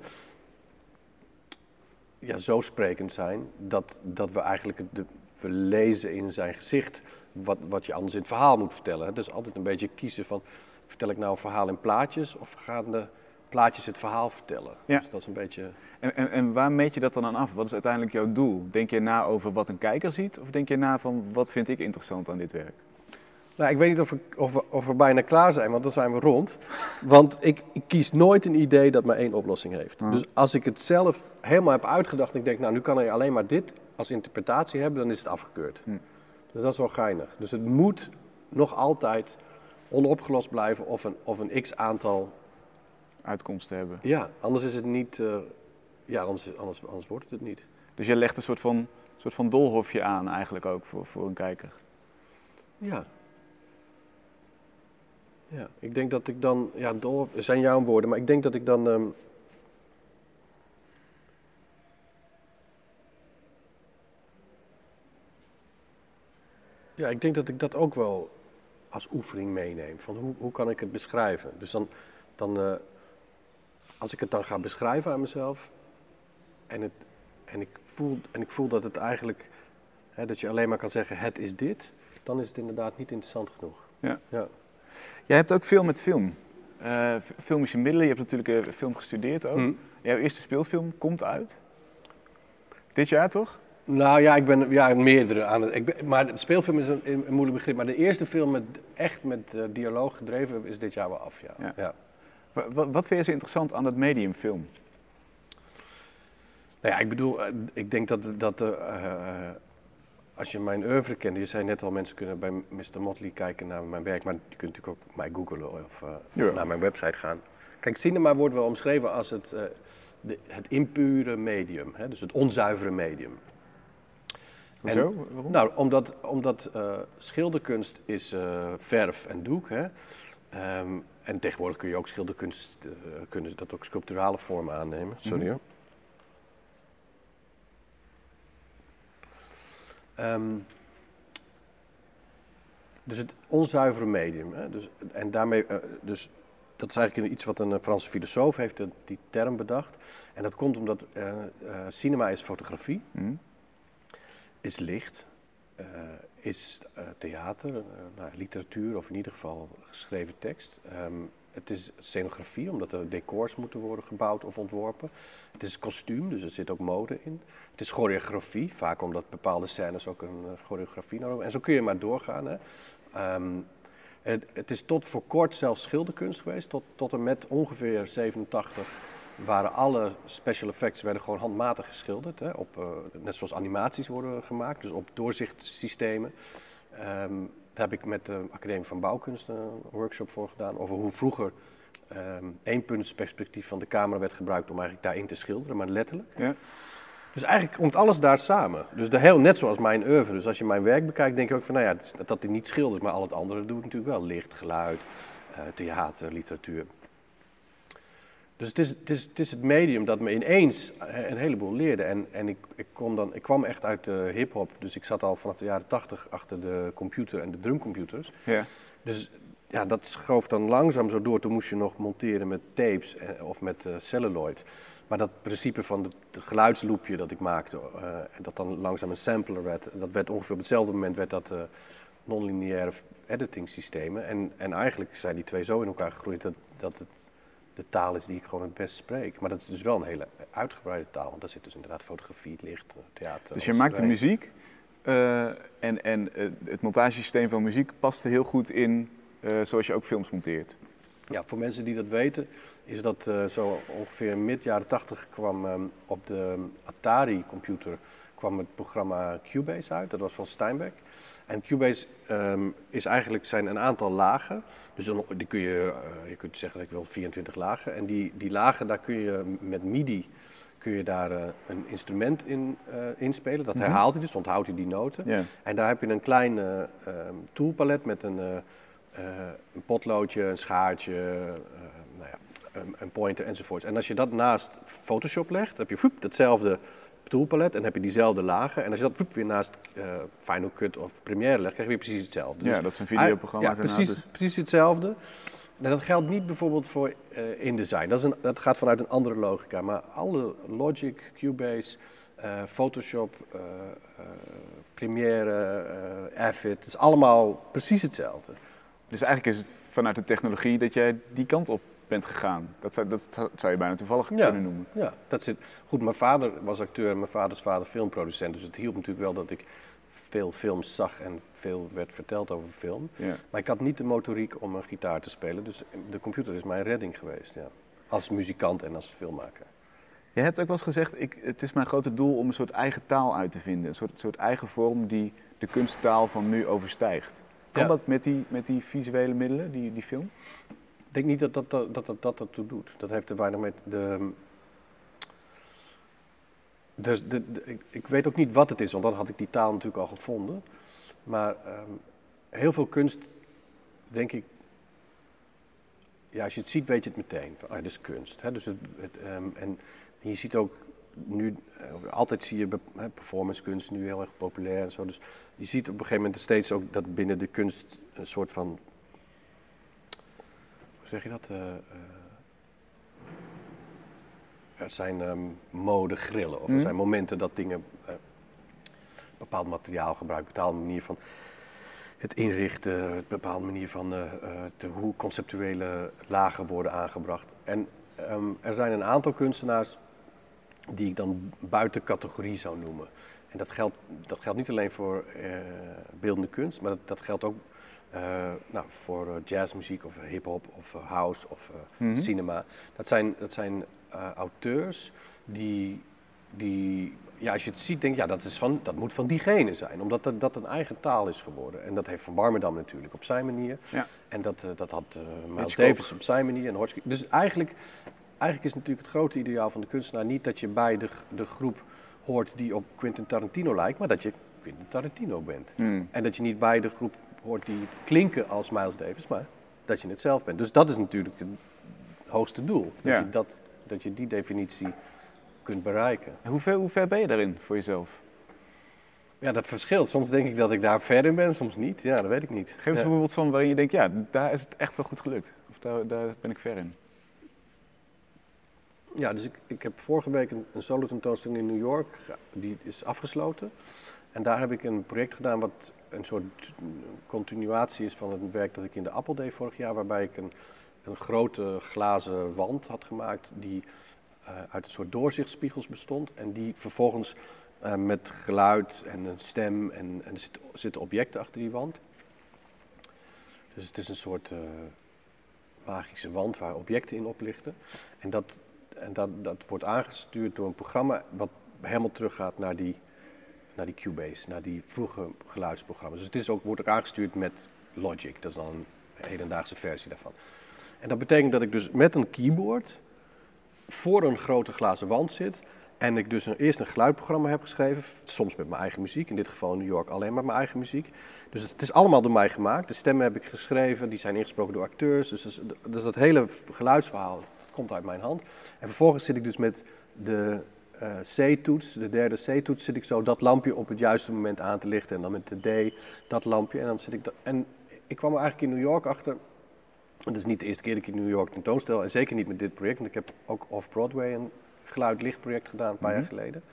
ja, zo sprekend zijn dat, dat we eigenlijk de, we lezen in zijn gezicht wat, wat je anders in het verhaal moet vertellen. Het is altijd een beetje kiezen van, vertel ik nou een verhaal in plaatjes of gaan de plaatjes het verhaal vertellen? Ja. Dus dat is een beetje... En, en, en waar meet je dat dan aan af? Wat is uiteindelijk jouw doel? Denk je na over wat een kijker ziet? Of denk je na van wat vind ik interessant aan dit werk? Nou, ik weet niet of we, of, we, of we bijna klaar zijn, want dan zijn we rond. Want ik, ik kies nooit een idee dat maar één oplossing heeft. Ah. Dus als ik het zelf helemaal heb uitgedacht en ik denk, nou nu kan ik alleen maar dit als interpretatie hebben, dan is het afgekeurd. Hm. Dus dat is wel geinig. Dus het moet nog altijd onopgelost blijven of een, of een x aantal. Uitkomsten hebben. Ja, anders is het niet. eh, ja, anders, anders, anders wordt het het niet. Dus je legt een soort van, soort van dolhofje aan eigenlijk ook voor, voor een kijker. Ja. Ja, ik denk dat ik dan, ja, zijn jouw woorden, maar ik denk dat ik dan. ehm, ja, ik denk dat ik dat ook wel als oefening meeneem. Van hoe, hoe kan ik het beschrijven? Dus dan, dan eh, als ik het dan ga beschrijven aan mezelf en, het, en, ik, voel, en ik voel dat het eigenlijk, hè, dat je alleen maar kan zeggen het is dit, dan is het inderdaad niet interessant genoeg. Ja. Ja. Jij hebt ook veel met film. Eh, f- filmische middelen, je hebt natuurlijk eh, film gestudeerd ook. Hm. Jouw eerste speelfilm komt uit. Dit jaar toch? Nou ja, ik ben ja, meerdere aan het. Ik ben, maar de speelfilm is een, een moeilijk begrip. Maar de eerste film met, echt met eh, dialoog gedreven is dit jaar wel af. Ja. Ja. Ja. Wa- wa- wat vind je zo interessant aan het medium film? Nou ja, ik bedoel, eh, ik denk dat, dat eh, als je mijn oeuvre kent, je zei net al, mensen kunnen bij Mr. Motley kijken naar mijn werk, maar je kunt natuurlijk ook mij googlen of, Ja. of naar mijn website gaan. Kijk, cinema wordt wel omschreven als het, de, het impure medium, hè, dus het onzuivere medium. Hoezo? Waarom? Nou, omdat, omdat eh, schilderkunst is eh, verf en doek. Hè? Ehm, en tegenwoordig kun je ook schilderkunst, eh, kunnen ze dat ook sculpturale vormen aannemen. Sorry Mhm. hoor. Ehm, dus het onzuivere medium. Hè? Dus, en daarmee, dus dat is eigenlijk iets wat een Franse filosoof heeft die term bedacht. En dat komt omdat cinema is fotografie Hm? Is licht, eh, is eh, theater, eh, nou, literatuur of in ieder geval geschreven tekst. Ehm, het is scenografie, omdat er decors moeten worden gebouwd of ontworpen. Het is kostuum, dus er zit ook mode in. Het is choreografie, vaak omdat bepaalde scènes ook een choreografie nodig hebben. En zo kun je maar doorgaan. Hè. Ehm, het, het is tot voor kort zelfs schilderkunst geweest, tot, tot en met ongeveer 87 waren alle special effects werden gewoon handmatig geschilderd. Hè, op, eh, net zoals animaties worden gemaakt, dus op doorzichtsystemen. Ehm, daar heb ik met de Academie van Bouwkunst een workshop voor gedaan over hoe vroeger ehm eenpuntsperspectief van de camera werd gebruikt om eigenlijk daarin te schilderen, maar letterlijk. Ja. Dus eigenlijk komt alles daar samen. Dus de heel, net zoals mijn oeuvre. Dus als je mijn werk bekijkt, denk je ook van, nou ja, dat hij niet schildert, maar al het andere doe ik natuurlijk wel. Licht, geluid, eh, theater, literatuur. Dus het is, het, is, het is het medium dat me ineens eh, een heleboel leerde. En, en ik, ik, kom dan, ik kwam echt uit de hip-hop, dus ik zat al vanaf de jaren tachtig achter de computer en de drumcomputers. Ja. Dus ja, dat schoof dan langzaam zo door. Toen moest je nog monteren met tapes eh, of met eh, celluloid. Maar dat principe van het geluidsloopje dat ik maakte, uh, dat dan langzaam een sampler werd, dat werd ongeveer op hetzelfde moment werd dat uh, non-lineaire editing systemen. En, en eigenlijk zijn die twee zo in elkaar gegroeid dat, dat het de taal is die ik gewoon het best spreek. Maar dat is dus wel een hele uitgebreide taal, want daar zit dus inderdaad fotografie, licht, theater. Dus je maakt de muziek uh, en, en het montagesysteem van muziek past er heel goed in zoals je ook films monteert. Ja, voor mensen die dat weten, is dat zo ongeveer mid jaren 80 kwam um, op de Atari-computer kwam het programma Cubase uit. Dat was van Steinbeck. En Cubase um, is eigenlijk zijn een aantal lagen. Dus dan, die kun je, uh, je kunt zeggen dat ik wil 24 lagen. En die, die lagen, daar kun je met MIDI kun je daar uh, een instrument in uh, inspelen. Dat herhaalt hij dus, onthoudt hij die noten. Yeah. En daar heb je een klein uh, toolpalet met een, een potloodje, een schaartje, nou ja, een, een, pointer enzovoorts. En als je dat naast Photoshop legt, heb je voep, datzelfde toolpalet en heb je diezelfde lagen. En als je dat weer naast Final Cut of Premiere legt, krijg je weer precies hetzelfde. Ja, dus dat zijn videoprogramma's. Ja, precies, dus... precies hetzelfde. En dat geldt niet bijvoorbeeld voor uh, InDesign. Dat, is een, dat gaat vanuit een andere logica. Maar alle Logic, Cubase, uh, Photoshop, Premiere, Avid, het is allemaal precies hetzelfde. Dus eigenlijk is het vanuit de technologie dat jij die kant op bent gegaan. Dat zou, dat zou je bijna toevallig ja, kunnen noemen. Ja, dat zit. Goed, mijn vader was acteur en mijn vaders vader filmproducent. Dus het hielp natuurlijk wel dat ik veel films zag en veel werd verteld over film. Ja. Maar ik had niet de motoriek om een gitaar te spelen. Dus de computer is mijn redding geweest, ja. Als muzikant en als filmmaker. Je hebt ook wel eens gezegd, ik, het is mijn grote doel om een soort eigen taal uit te vinden. Een soort, soort eigen vorm die de kunsttaal van nu overstijgt. Kan Ja. dat met die, met die visuele middelen, die, die film? Ik denk niet dat dat dat, dat, dat, dat ertoe doet. Dat heeft er weinig met de... Dus de, ik, ik weet ook niet wat het is, want dan had ik die taal natuurlijk al gevonden. Maar ehm, heel veel kunst, denk ik... Ja, als je het ziet, weet je het meteen. Van, ah, dit is kunst. Hè? Dus het, het, ehm, en je ziet ook nu... eh, altijd zie je hè, performancekunst nu heel erg populair en zo. Dus je ziet op een gegeven moment steeds ook dat binnen de kunst een soort van zeg je dat? eh, eh, er zijn ehm, modegrillen of er Mhm. zijn momenten dat dingen eh, bepaald materiaal gebruiken, bepaalde manier van het inrichten, een bepaalde manier van de, hoe conceptuele lagen worden aangebracht. En ehm, er zijn een aantal kunstenaars die ik dan buiten categorie zou noemen. En dat geldt, dat geldt niet alleen voor beeldende kunst, maar dat, dat geldt ook eh, nou, voor eh, jazzmuziek of hip-hop of eh, house of eh, Mhm. cinema. Dat zijn, dat zijn eh, auteurs die, die, ja, als je het ziet, denk je, ja, dat, is van, dat moet van diegene zijn. Omdat dat, dat een eigen taal is geworden. En dat heeft Van Warmerdam natuurlijk op zijn manier. Ja. En dat, eh, dat had eh Miles. Davis op zijn manier. En. Dus eigenlijk, eigenlijk is natuurlijk het grote ideaal van de kunstenaar niet dat je bij de, de groep hoort die op Quentin Tarantino lijkt, maar dat je Quentin Tarantino bent. Hmm. En dat je niet bij de groep hoort die klinken als Miles Davis, maar dat je het zelf bent. Dus dat is natuurlijk het hoogste doel. Dat, Ja. je, dat, dat je die definitie kunt bereiken. En Hoe ver, hoe ver ben je daarin voor jezelf? Ja, dat verschilt. Soms denk ik dat ik daar ver in ben, soms niet. Ja, dat weet ik niet. Geef eens Ja. een voorbeeld van waarin je denkt, ja, daar is het echt wel goed gelukt. Of daar, daar ben ik ver in. Ja, dus ik, ik heb vorige week een, een solo tentoonstelling in New York, die is afgesloten. En daar heb ik een project gedaan wat een soort continuatie is van het werk dat ik in de Appel deed vorig jaar, waarbij ik een, een grote glazen wand had gemaakt die eh, uit een soort doorzichtspiegels bestond. En die vervolgens eh, met geluid en een stem en, en er zitten, objecten achter die wand. Dus het is een soort eh, magische wand waar objecten in oplichten. En dat, en dat, dat wordt aangestuurd door een programma wat helemaal teruggaat naar die, naar die Cubase, naar die vroege geluidsprogramma's. Dus het is ook, wordt ook aangestuurd met Logic, dat is dan een hedendaagse versie daarvan. En dat betekent dat ik dus met een keyboard voor een grote glazen wand zit. En ik dus eerst een geluidprogramma heb geschreven, soms met mijn eigen muziek. In dit geval New York alleen maar mijn eigen muziek. Dus het is allemaal door mij gemaakt. De stemmen heb ik geschreven, die zijn ingesproken door acteurs. Dus, dus dat hele geluidsverhaal komt uit mijn hand. En vervolgens zit ik dus met de C-toets, de derde C-toets, zit ik zo dat lampje op het juiste moment aan te lichten. En dan met de D dat lampje. En dan zit ik da- En ik kwam er eigenlijk in New York achter. Het is niet de eerste keer dat ik in New York tentoonstel. En zeker niet met dit project. Want ik heb ook off-Broadway een geluid-lichtproject gedaan een paar jaar geleden.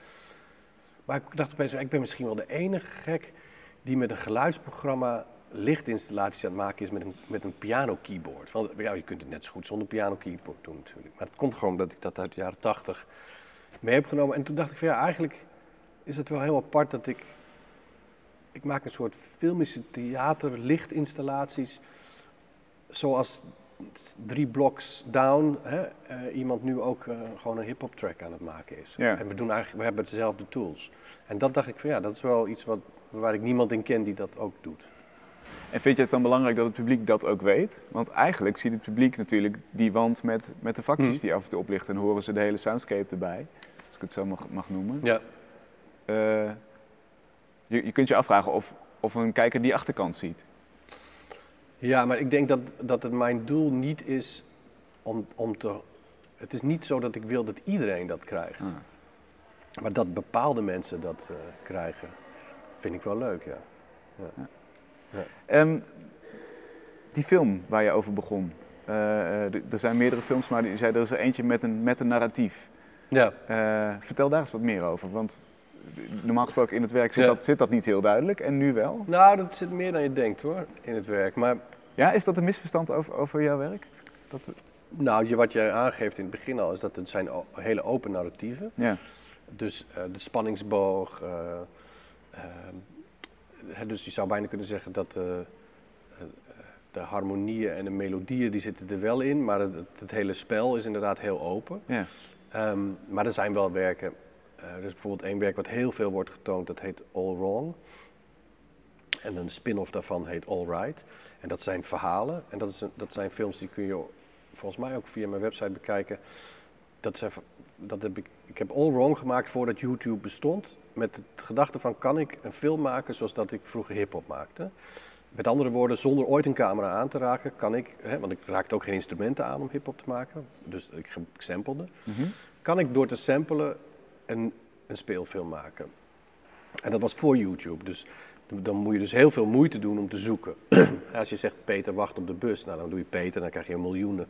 Maar ik dacht opeens, ik ben misschien wel de enige gek die met een geluidsprogramma lichtinstallaties aan het maken is met een, met een piano keyboard. Want ja, je kunt het net zo goed zonder piano keyboard doen natuurlijk. Maar het komt gewoon omdat ik dat uit de jaren tachtig mee heb genomen. En toen dacht ik van ja, eigenlijk is het wel heel apart dat ik... Ik maak een soort filmische theater, lichtinstallaties. Zoals drie blocks down hè, eh, iemand nu ook eh, gewoon een hip-hop track aan het maken is. Ja. En we, doen eigenlijk, we hebben dezelfde tools. En dat dacht ik van ja, dat is wel iets wat, waar ik niemand in ken die dat ook doet. En vind je het dan belangrijk dat het publiek dat ook weet? Want eigenlijk ziet het publiek natuurlijk die wand met, met de vakjes Mhm. die af en toe oplichten en horen ze de hele soundscape erbij, als ik het zo mag, mag noemen. Ja. Eh, je, je kunt je afvragen of, of een kijker die achterkant ziet. Ja, maar ik denk dat, dat het mijn doel niet is om, om te. Het is niet zo dat ik wil dat iedereen dat krijgt. Ah. Maar dat bepaalde mensen dat eh, krijgen, vind ik wel leuk, ja. Ehm, die film waar je over begon. eh, eh, er zijn meerdere films, maar je zei er is er eentje met een, met een narratief. Ja, Eh, vertel daar eens wat meer over. Want normaal gesproken in het werk zit, Ja. dat, zit dat niet heel duidelijk en nu wel. nou, dat zit meer dan je denkt hoor, in het werk. Maar Ja, is dat een misverstand over, over jouw werk? Dat, nou, je, wat jij aangeeft in het begin al, is dat het zijn hele open narratieven. ja. Dus eh, de spanningsboog. eh, dus je zou bijna kunnen zeggen dat de harmonieën en de melodieën die zitten er wel in, maar het, het hele spel is inderdaad heel open. ja. Ehm, maar er zijn wel werken. eh, er is bijvoorbeeld één werk wat heel veel wordt getoond, dat heet All Wrong. En een spin-off daarvan heet All Right. En dat zijn verhalen. En dat, is een- dat zijn films die kun je volgens mij ook via mijn website bekijken. Dat dat heb ik, ik heb All Wrong gemaakt voordat YouTube bestond. Met het gedachte van, kan ik een film maken zoals dat ik vroeger hip-hop maakte? Met andere woorden, zonder ooit een camera aan te raken, kan ik, hè, want ik raakte ook geen instrumenten aan om hip-hop te maken, dus ik ik sampelde, Mhm. kan ik door te samplen een, een speelfilm maken. En dat was voor YouTube, dus dan moet je dus heel veel moeite doen om te zoeken. Als je zegt Peter wacht op de bus, nou dan doe je Peter, dan krijg je miljoenen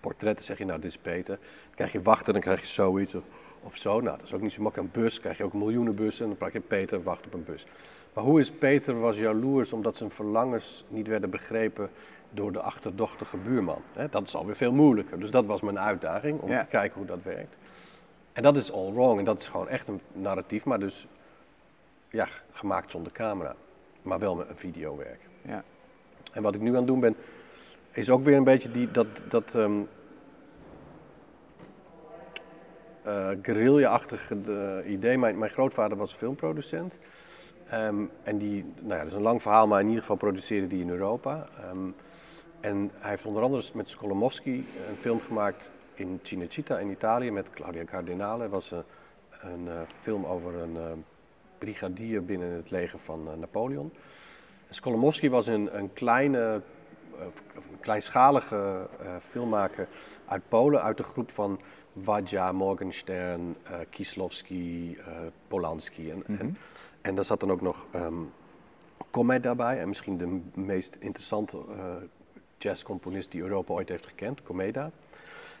portretten, zeg je nou dit is Peter. Dan krijg je wachten, dan krijg je zoiets of, of zo. Nou dat is ook niet zo makkelijk. Een bus, krijg je ook miljoenen bussen en dan pak je Peter wacht op een bus. Maar hoe is Peter was jaloers omdat zijn verlangens niet werden begrepen door de achterdochtige buurman. Dat is alweer veel moeilijker. Dus dat was mijn uitdaging om Ja. te kijken hoe dat werkt. En dat is all wrong. En dat is gewoon echt een narratief, maar dus ja, gemaakt zonder camera. Maar wel met een videowerk. Ja. En wat ik nu aan het doen ben, is ook weer een beetje die, dat, dat ehm eh, guerrilla-achtige eh, idee. Mijn, mijn grootvader was filmproducent. Ehm, en die, nou ja, dat is een lang verhaal, maar in ieder geval produceerde die in Europa. Ehm, en hij heeft onder andere met Skolomowski een film gemaakt in Cinecittà in Italië met Claudia Cardinale. Het was een, een eh, film over een eh, brigadier binnen het leger van eh, Napoleon. Skolomowski was een, een kleine, een kleinschalige filmmaker uit Polen, uit de groep van Wadja, Morgenstern, Kieslowski, Polanski. En, en, en daar zat dan ook nog ehm Comet daarbij. En misschien de meest interessante eh, jazzcomponist die Europa ooit heeft gekend, Comeda.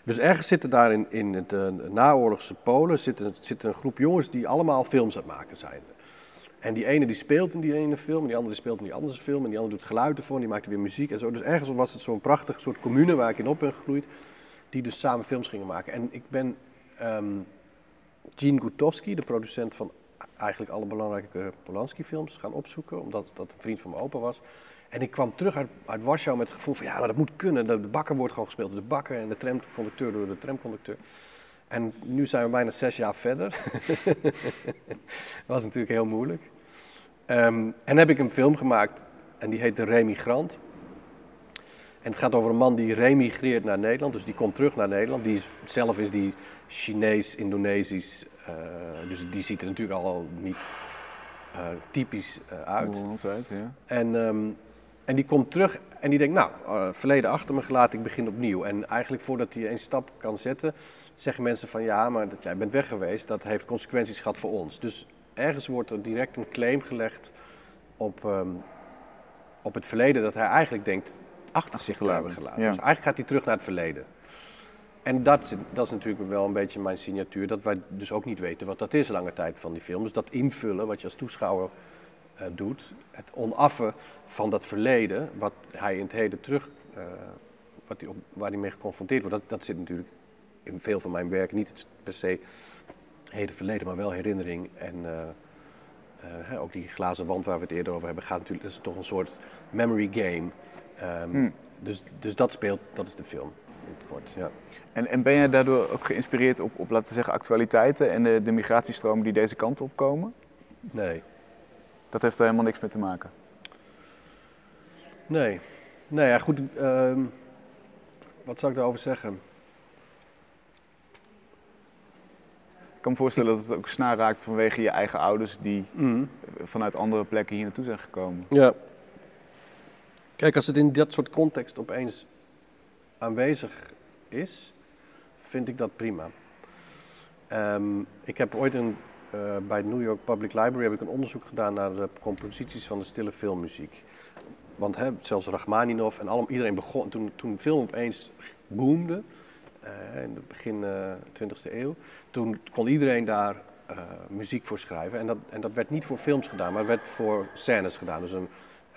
Dus ergens zitten daar in, in het eh, naoorlogse Polen zitten, zit een groep jongens die allemaal films aan het maken zijn. En die ene die speelt in die ene film, en die andere die speelt in die andere film, en die andere doet geluid ervoor, en die maakt weer muziek en zo. Dus ergens was het zo'n prachtig soort commune waar ik in op ben gegroeid, die dus samen films gingen maken. En ik ben ehm Gene Gutowski, de producent van eigenlijk alle belangrijke Polanski-films, gaan opzoeken, omdat dat een vriend van mijn opa was. En ik kwam terug uit, uit Warschau met het gevoel van ja, dat moet kunnen. De, bakker wordt gewoon gespeeld door de bakker en de tramconducteur door de tramconducteur. En nu zijn we bijna zes jaar verder. dat was natuurlijk heel moeilijk. Ehm, en heb ik een film gemaakt en die heet De Remigrant. En het gaat over een man die remigreert naar Nederland, dus die komt terug naar Nederland. Die zelf is die Chinees, Indonesisch, dus die ziet er natuurlijk al niet eh, typisch eh, uit. Ja. En, ehm, en die komt terug en die denkt, nou, eh, het verleden achter me gelaten, ik begin opnieuw. En eigenlijk voordat hij een stap kan zetten, zeggen mensen van ja, maar dat jij bent weg geweest, dat heeft consequenties gehad voor ons. Dus ergens wordt er direct een claim gelegd op, ehm, op het verleden dat hij eigenlijk denkt achter zich te te laten, hebben gelaten. ja. Dus eigenlijk gaat hij terug naar het verleden. En dat, is- dat is natuurlijk wel een beetje mijn signatuur, dat wij dus ook niet weten wat dat is lange tijd van die film. Dus dat invullen, wat je als toeschouwer eh, doet, het onaffen van dat verleden, wat hij in het heden terug, eh, wat hij op, waar hij mee geconfronteerd wordt, dat, dat zit natuurlijk in veel van mijn werk, niet het per se heden verleden, maar wel herinnering. En eh, hè, ook die glazen wand waar we het eerder over hebben, gaat natuurlijk, dat is toch een soort memory game. Ehm, Hmm. dus, dus dat speelt, dat is de film, in het kort, ja. En, en ben jij daardoor ook geïnspireerd op, op laten we zeggen, actualiteiten en de, de migratiestromen die deze kant op komen? Nee. Dat heeft er helemaal niks mee te maken. Nee. Nee, ja, goed. ehm, wat zou ik daarover zeggen? Ik kan me voorstellen dat het ook snaar raakt vanwege je eigen ouders die Mm. vanuit andere plekken hier naartoe zijn gekomen. Ja. Kijk, als het in dat soort context opeens aanwezig is, vind ik dat prima. Ehm, ik heb ooit een, eh, bij New York Public Library heb ik een onderzoek gedaan naar de composities van de stille filmmuziek. Want hè, zelfs Rachmaninoff en allemaal, iedereen begon, toen, toen film opeens boomde, eh, in het begin eh 20e eeuw, toen kon iedereen daar eh, muziek voor schrijven. En dat, en dat werd niet voor films gedaan, maar werd voor scènes gedaan. Dus een,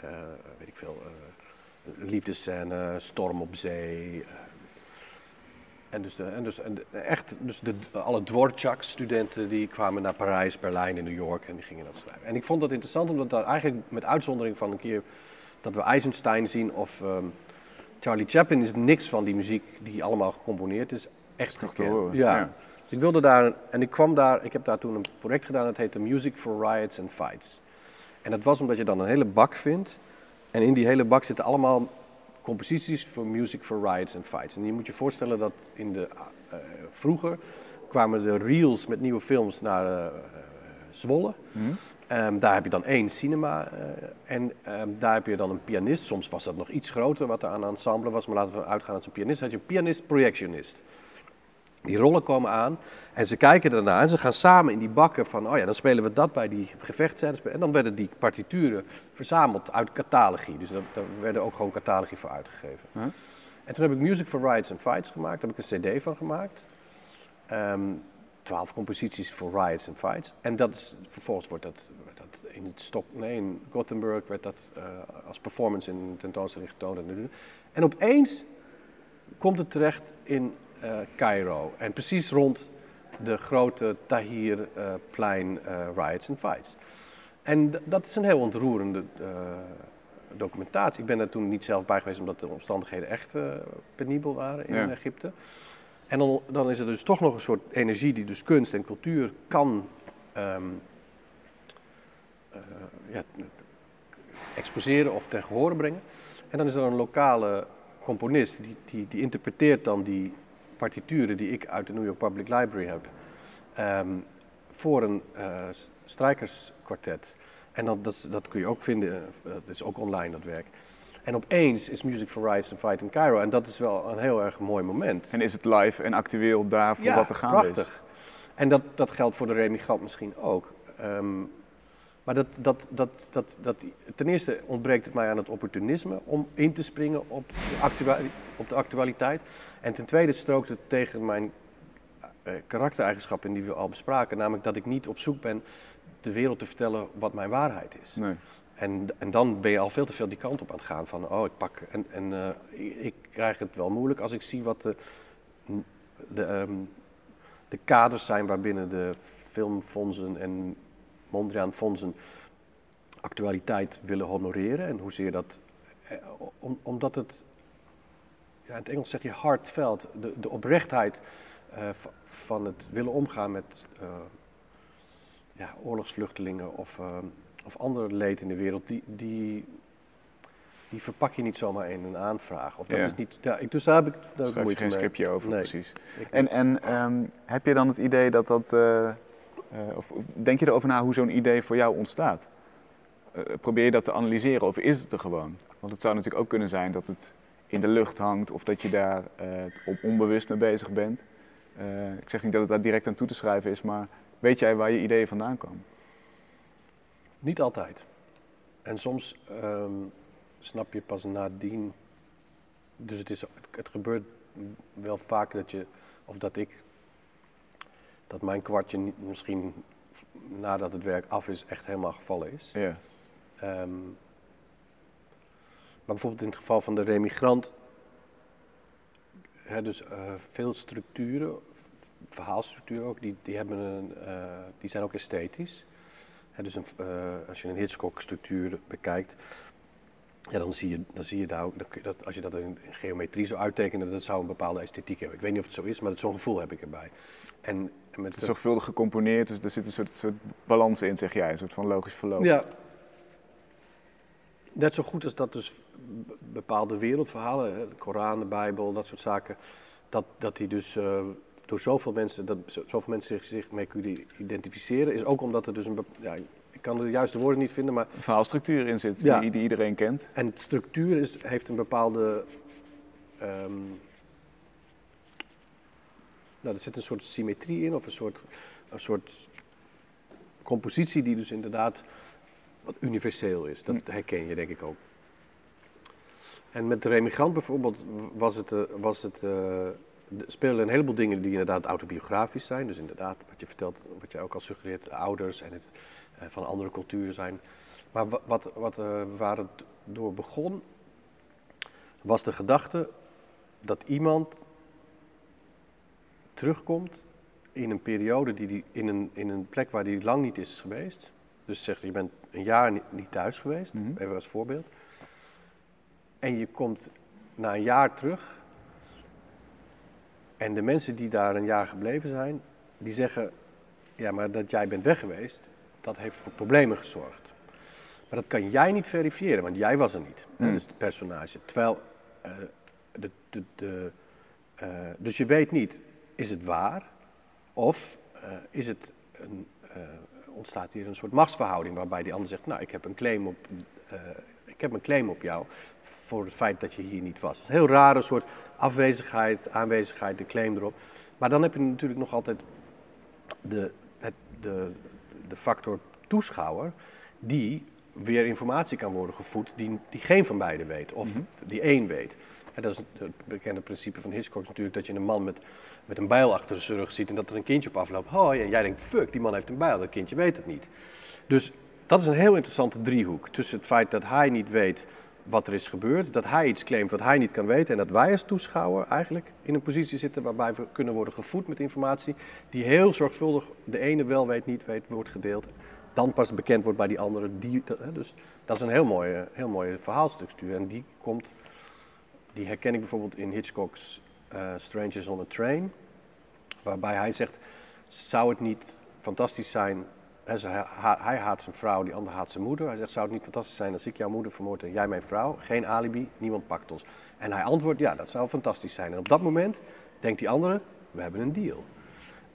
eh, weet ik veel, eh, een liefdesscène, storm op zee. En dus, de, en dus en de- echt, dus de, alle Dvorak-studenten die kwamen naar Parijs, Berlijn en New York en die gingen dat schrijven. En ik vond dat interessant, omdat daar eigenlijk met uitzondering van een keer dat we Eisenstein zien of ehm, Charlie Chaplin is niks van die muziek die allemaal gecomponeerd is echt gekend. ja. Dus ik wilde daar, en ik kwam daar, ik heb daar toen een project gedaan, dat heette Music for Riots and Fights. En dat was omdat je dan een hele bak vindt. En in die hele bak zitten allemaal composities voor Music for Riots and Fights. En je moet je voorstellen dat in de, eh, vroeger kwamen de reels met nieuwe films naar eh, eh, Zwolle. Ehm, daar heb je dan één cinema en ehm, daar heb je dan een pianist. Soms was dat nog iets groter wat er aan ensemble was, maar laten we uitgaan dat het een pianist had je een pianist-projectionist. Die rollen komen aan en ze kijken ernaar en ze gaan samen in die bakken van, oh ja, dan spelen we dat bij die gevechtscènes. En dan werden die partituren verzameld uit catalogie. Dus daar, daar werden ook gewoon catalogie voor uitgegeven. Huh? En toen heb ik Music for Riots and Fights gemaakt, daar heb ik een cd van gemaakt. Ehm, Twaalf composities voor Riots and Fights. En dat is, vervolgens wordt dat, werd dat in, het stok, nee, in Gothenburg werd dat eh, als performance in tentoonstelling getoond. En, en opeens komt het terecht in Cairo. En precies rond de grote Tahrirplein eh Riots and Fights. En dat is een heel ontroerende eh, documentatie. Ik ben er toen niet zelf bij geweest omdat de omstandigheden echt eh, penibel waren in Ja. Egypte. En dan, dan is er dus toch nog een soort energie die dus kunst en cultuur kan ehm, eh, ja, exposeren of ten gehore brengen. En dan is er een lokale componist die, die, die interpreteert dan die partituren die ik uit de New York Public Library heb ehm, voor een eh, s- strijkerskwartet. En dat, dat kun je ook vinden, eh, dat is ook online dat werk. En opeens is Music for Rights and Fight in Cairo. En dat is wel een heel erg mooi moment. En is het live en actueel daar voor wat er gaande prachtig. En dat, dat geldt voor de remigrant misschien ook. Ehm, maar dat, dat, dat, dat, dat, ten eerste ontbreekt het mij aan het opportunisme om in te springen op de, op de actualiteit. En ten tweede strookt het tegen mijn eh, karaktereigenschappen die we al bespraken. Namelijk dat ik niet op zoek ben de wereld te vertellen wat mijn waarheid is. Nee. En, en dan ben je al veel te veel die kant op aan het gaan van, oh, ik pak. En, en eh, ik, krijg het wel moeilijk als ik zie wat de, de, ehm, de kaders zijn waarbinnen de filmfondsen en Mondriaan fondsen actualiteit willen honoreren. En hoezeer dat, eh, om, omdat het, ja, in het Engels zeg je heartfelt, de, de oprechtheid eh, va- van het willen omgaan met eh, ja, oorlogsvluchtelingen of, eh, of ander leed in de wereld, die, die, die verpak je niet zomaar in een aanvraag. Of dat Ja. is niet, ja, ik, dus daar heb ik, daar heb ik je moeite geen mee. scriptje over, Nee. precies. En, en ehm, heb je dan het idee dat dat... of denk je erover na hoe zo'n idee voor jou ontstaat? Probeer je dat te analyseren of is het er gewoon? Want het zou natuurlijk ook kunnen zijn dat het in de lucht hangt of dat je daar eh, op onbewust mee bezig bent. Eh, ik zeg niet dat het daar direct aan toe te schrijven is, maar weet jij waar je ideeën vandaan komen? Niet altijd. En soms ehm, snap je pas nadien. Dus het, is, het, gebeurt wel vaak dat je, of dat ik, dat mijn kwartje niet, misschien nadat het werk af is, echt helemaal gevallen is. Ja. Ehm, bijvoorbeeld in het geval van de remigrant, hè, dus eh, veel structuren, verhaalstructuren ook, die, die, hebben een, eh, die zijn ook esthetisch. Hè, dus een, eh, als je een Hitchcock-structuur bekijkt, ja, dan, zie je, dan zie je daar ook, dat, als je dat in geometrie zou uittekenen, dat zou een bepaalde esthetiek hebben. Ik weet niet of het zo is, maar zo'n gevoel heb ik erbij. En, en met Het is zorgvuldig gecomponeerd, dus er zit een soort, soort balans in, zeg jij. Een soort van logisch verloop. Ja. Net zo goed als dat dus bepaalde wereldverhalen, hè, de Koran, de Bijbel, dat soort zaken, dat, dat die dus eh, door zoveel mensen, dat zo- zoveel mensen zich, zich mee kunnen identificeren, is ook omdat er dus een, ja, ik kan de juiste woorden niet vinden, maar Een verhaalstructuur in zit, Ja. die, die iedereen kent. en structuur is, heeft een bepaalde. ehm, nou, er zit een soort symmetrie in, of een soort, een soort compositie die dus inderdaad wat universeel is. Dat herken je denk ik ook. En met de remigrant bijvoorbeeld was het, eh, was het, eh, spelen een heleboel dingen die inderdaad autobiografisch zijn. Dus inderdaad, wat je vertelt, wat je ook al suggereert, de ouders en het eh, van andere culturen zijn. Maar wa- wat, wat, waar het door begon, was de gedachte dat iemand terugkomt in een periode, die die, in, een, in een plek waar hij lang niet is geweest. Dus zeg, je bent een jaar ni- niet thuis geweest, Mhm. even als voorbeeld. En je komt na een jaar terug. En de mensen die daar een jaar gebleven zijn, die zeggen: Ja, maar dat jij bent weg geweest, dat heeft voor problemen gezorgd. Maar dat kan jij niet verifiëren, want jij was er niet. hè, Hmm. Dus het personage. Terwijl, eh, de, de, de, eh, dus je weet niet, is het waar? Of eh, is het een, ontstaat hier een soort machtsverhouding waarbij die ander zegt, nou, ik heb een claim op, ik heb een claim op jou voor het feit dat je hier niet was. Het is een heel rare soort afwezigheid, aanwezigheid, de claim erop. Maar dan heb je natuurlijk nog altijd de, het, de, de factor toeschouwer, die weer informatie kan worden gevoed die, die geen van beiden weet, of die één weet. En dat is het bekende principe van Hitchcock natuurlijk dat je een man met, met een bijl achter zijn rug ziet en dat er een kindje op afloopt. Oh ja, jij denkt, fuck, die man heeft een bijl, dat kindje weet het niet. Dus dat is een heel interessante driehoek tussen het feit dat hij niet weet wat er is gebeurd, dat hij iets claimt wat hij niet kan weten en dat wij als toeschouwer eigenlijk in een positie zitten waarbij we kunnen worden gevoed met informatie die heel zorgvuldig de ene wel weet, niet weet, wordt gedeeld. Dan pas bekend wordt bij die andere. Die, dus dat is een heel mooie, heel mooie verhaalstructuur en die komt, die herken ik bijvoorbeeld in Hitchcock's eh, Strangers on a Train, waarbij hij zegt, zou het niet fantastisch zijn hij, hij haat zijn vrouw, die ander haat zijn moeder. Hij zegt, zou het niet fantastisch zijn als ik jouw moeder vermoord en jij mijn vrouw? Geen alibi, niemand pakt ons. En hij antwoordt, ja, dat zou fantastisch zijn. En op dat moment denkt die andere, we hebben een deal.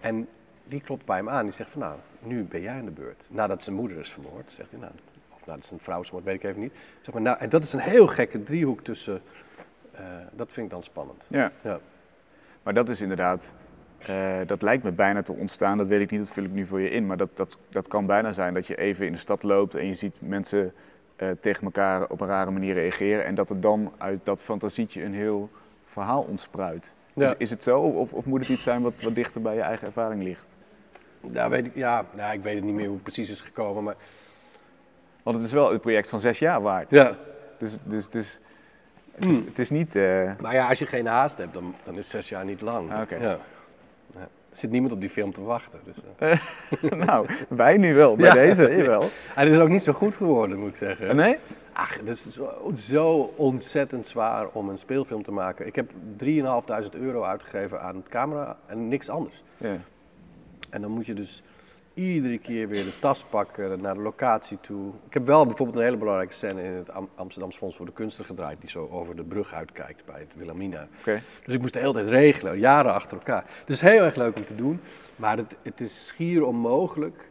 En die klopt bij hem aan. Die zegt van, nou, nu ben jij aan de beurt. Nadat zijn moeder is vermoord, zegt hij. Nou, of nadat zijn vrouw is vermoord, weet ik even niet. Zeg maar, nou, en dat is een heel gekke driehoek tussen... eh, dat vind ik dan spannend. Ja. Ja. Maar dat is inderdaad, eh, dat lijkt me bijna te ontstaan. Dat weet ik niet, dat vul ik nu voor je in. Maar dat, dat, dat kan bijna zijn dat je even in de stad loopt en je ziet mensen eh, tegen elkaar op een rare manier reageren. En dat er dan uit dat fantasietje een heel verhaal ontspruit. Ja. Is, is het zo of, of moet het iets zijn wat, wat dichter bij je eigen ervaring ligt? Ja, weet ik, ja, nou, ik weet het niet meer hoe het precies is gekomen, maar... Want het is wel het project van zes jaar waard. Ja, Dus, dus, dus het, is, het is niet... eh, Maar ja, als je geen haast hebt, dan, dan is zes jaar niet lang. Ah, oké. Ja. Ja. Er zit niemand op die film te wachten. Dus, eh. nou, wij nu wel, bij Ja. deze, jawel. Hij is ook niet zo goed geworden, moet ik zeggen. Nee? Ach, het is zo, ontzettend zwaar om een speelfilm te maken. Ik heb 3.500 euro uitgegeven aan het camera en niks anders. Ja. En dan moet je dus iedere keer weer de tas pakken naar de locatie toe. Ik heb wel bijvoorbeeld een hele belangrijke scène in het Am- Amsterdamse Fonds voor de Kunsten gedraaid, die zo over de brug uitkijkt bij het Wilhelmina. Oké. Dus ik moest de hele tijd regelen, jaren achter elkaar. Het is heel erg leuk om te doen, maar het, het is schier onmogelijk.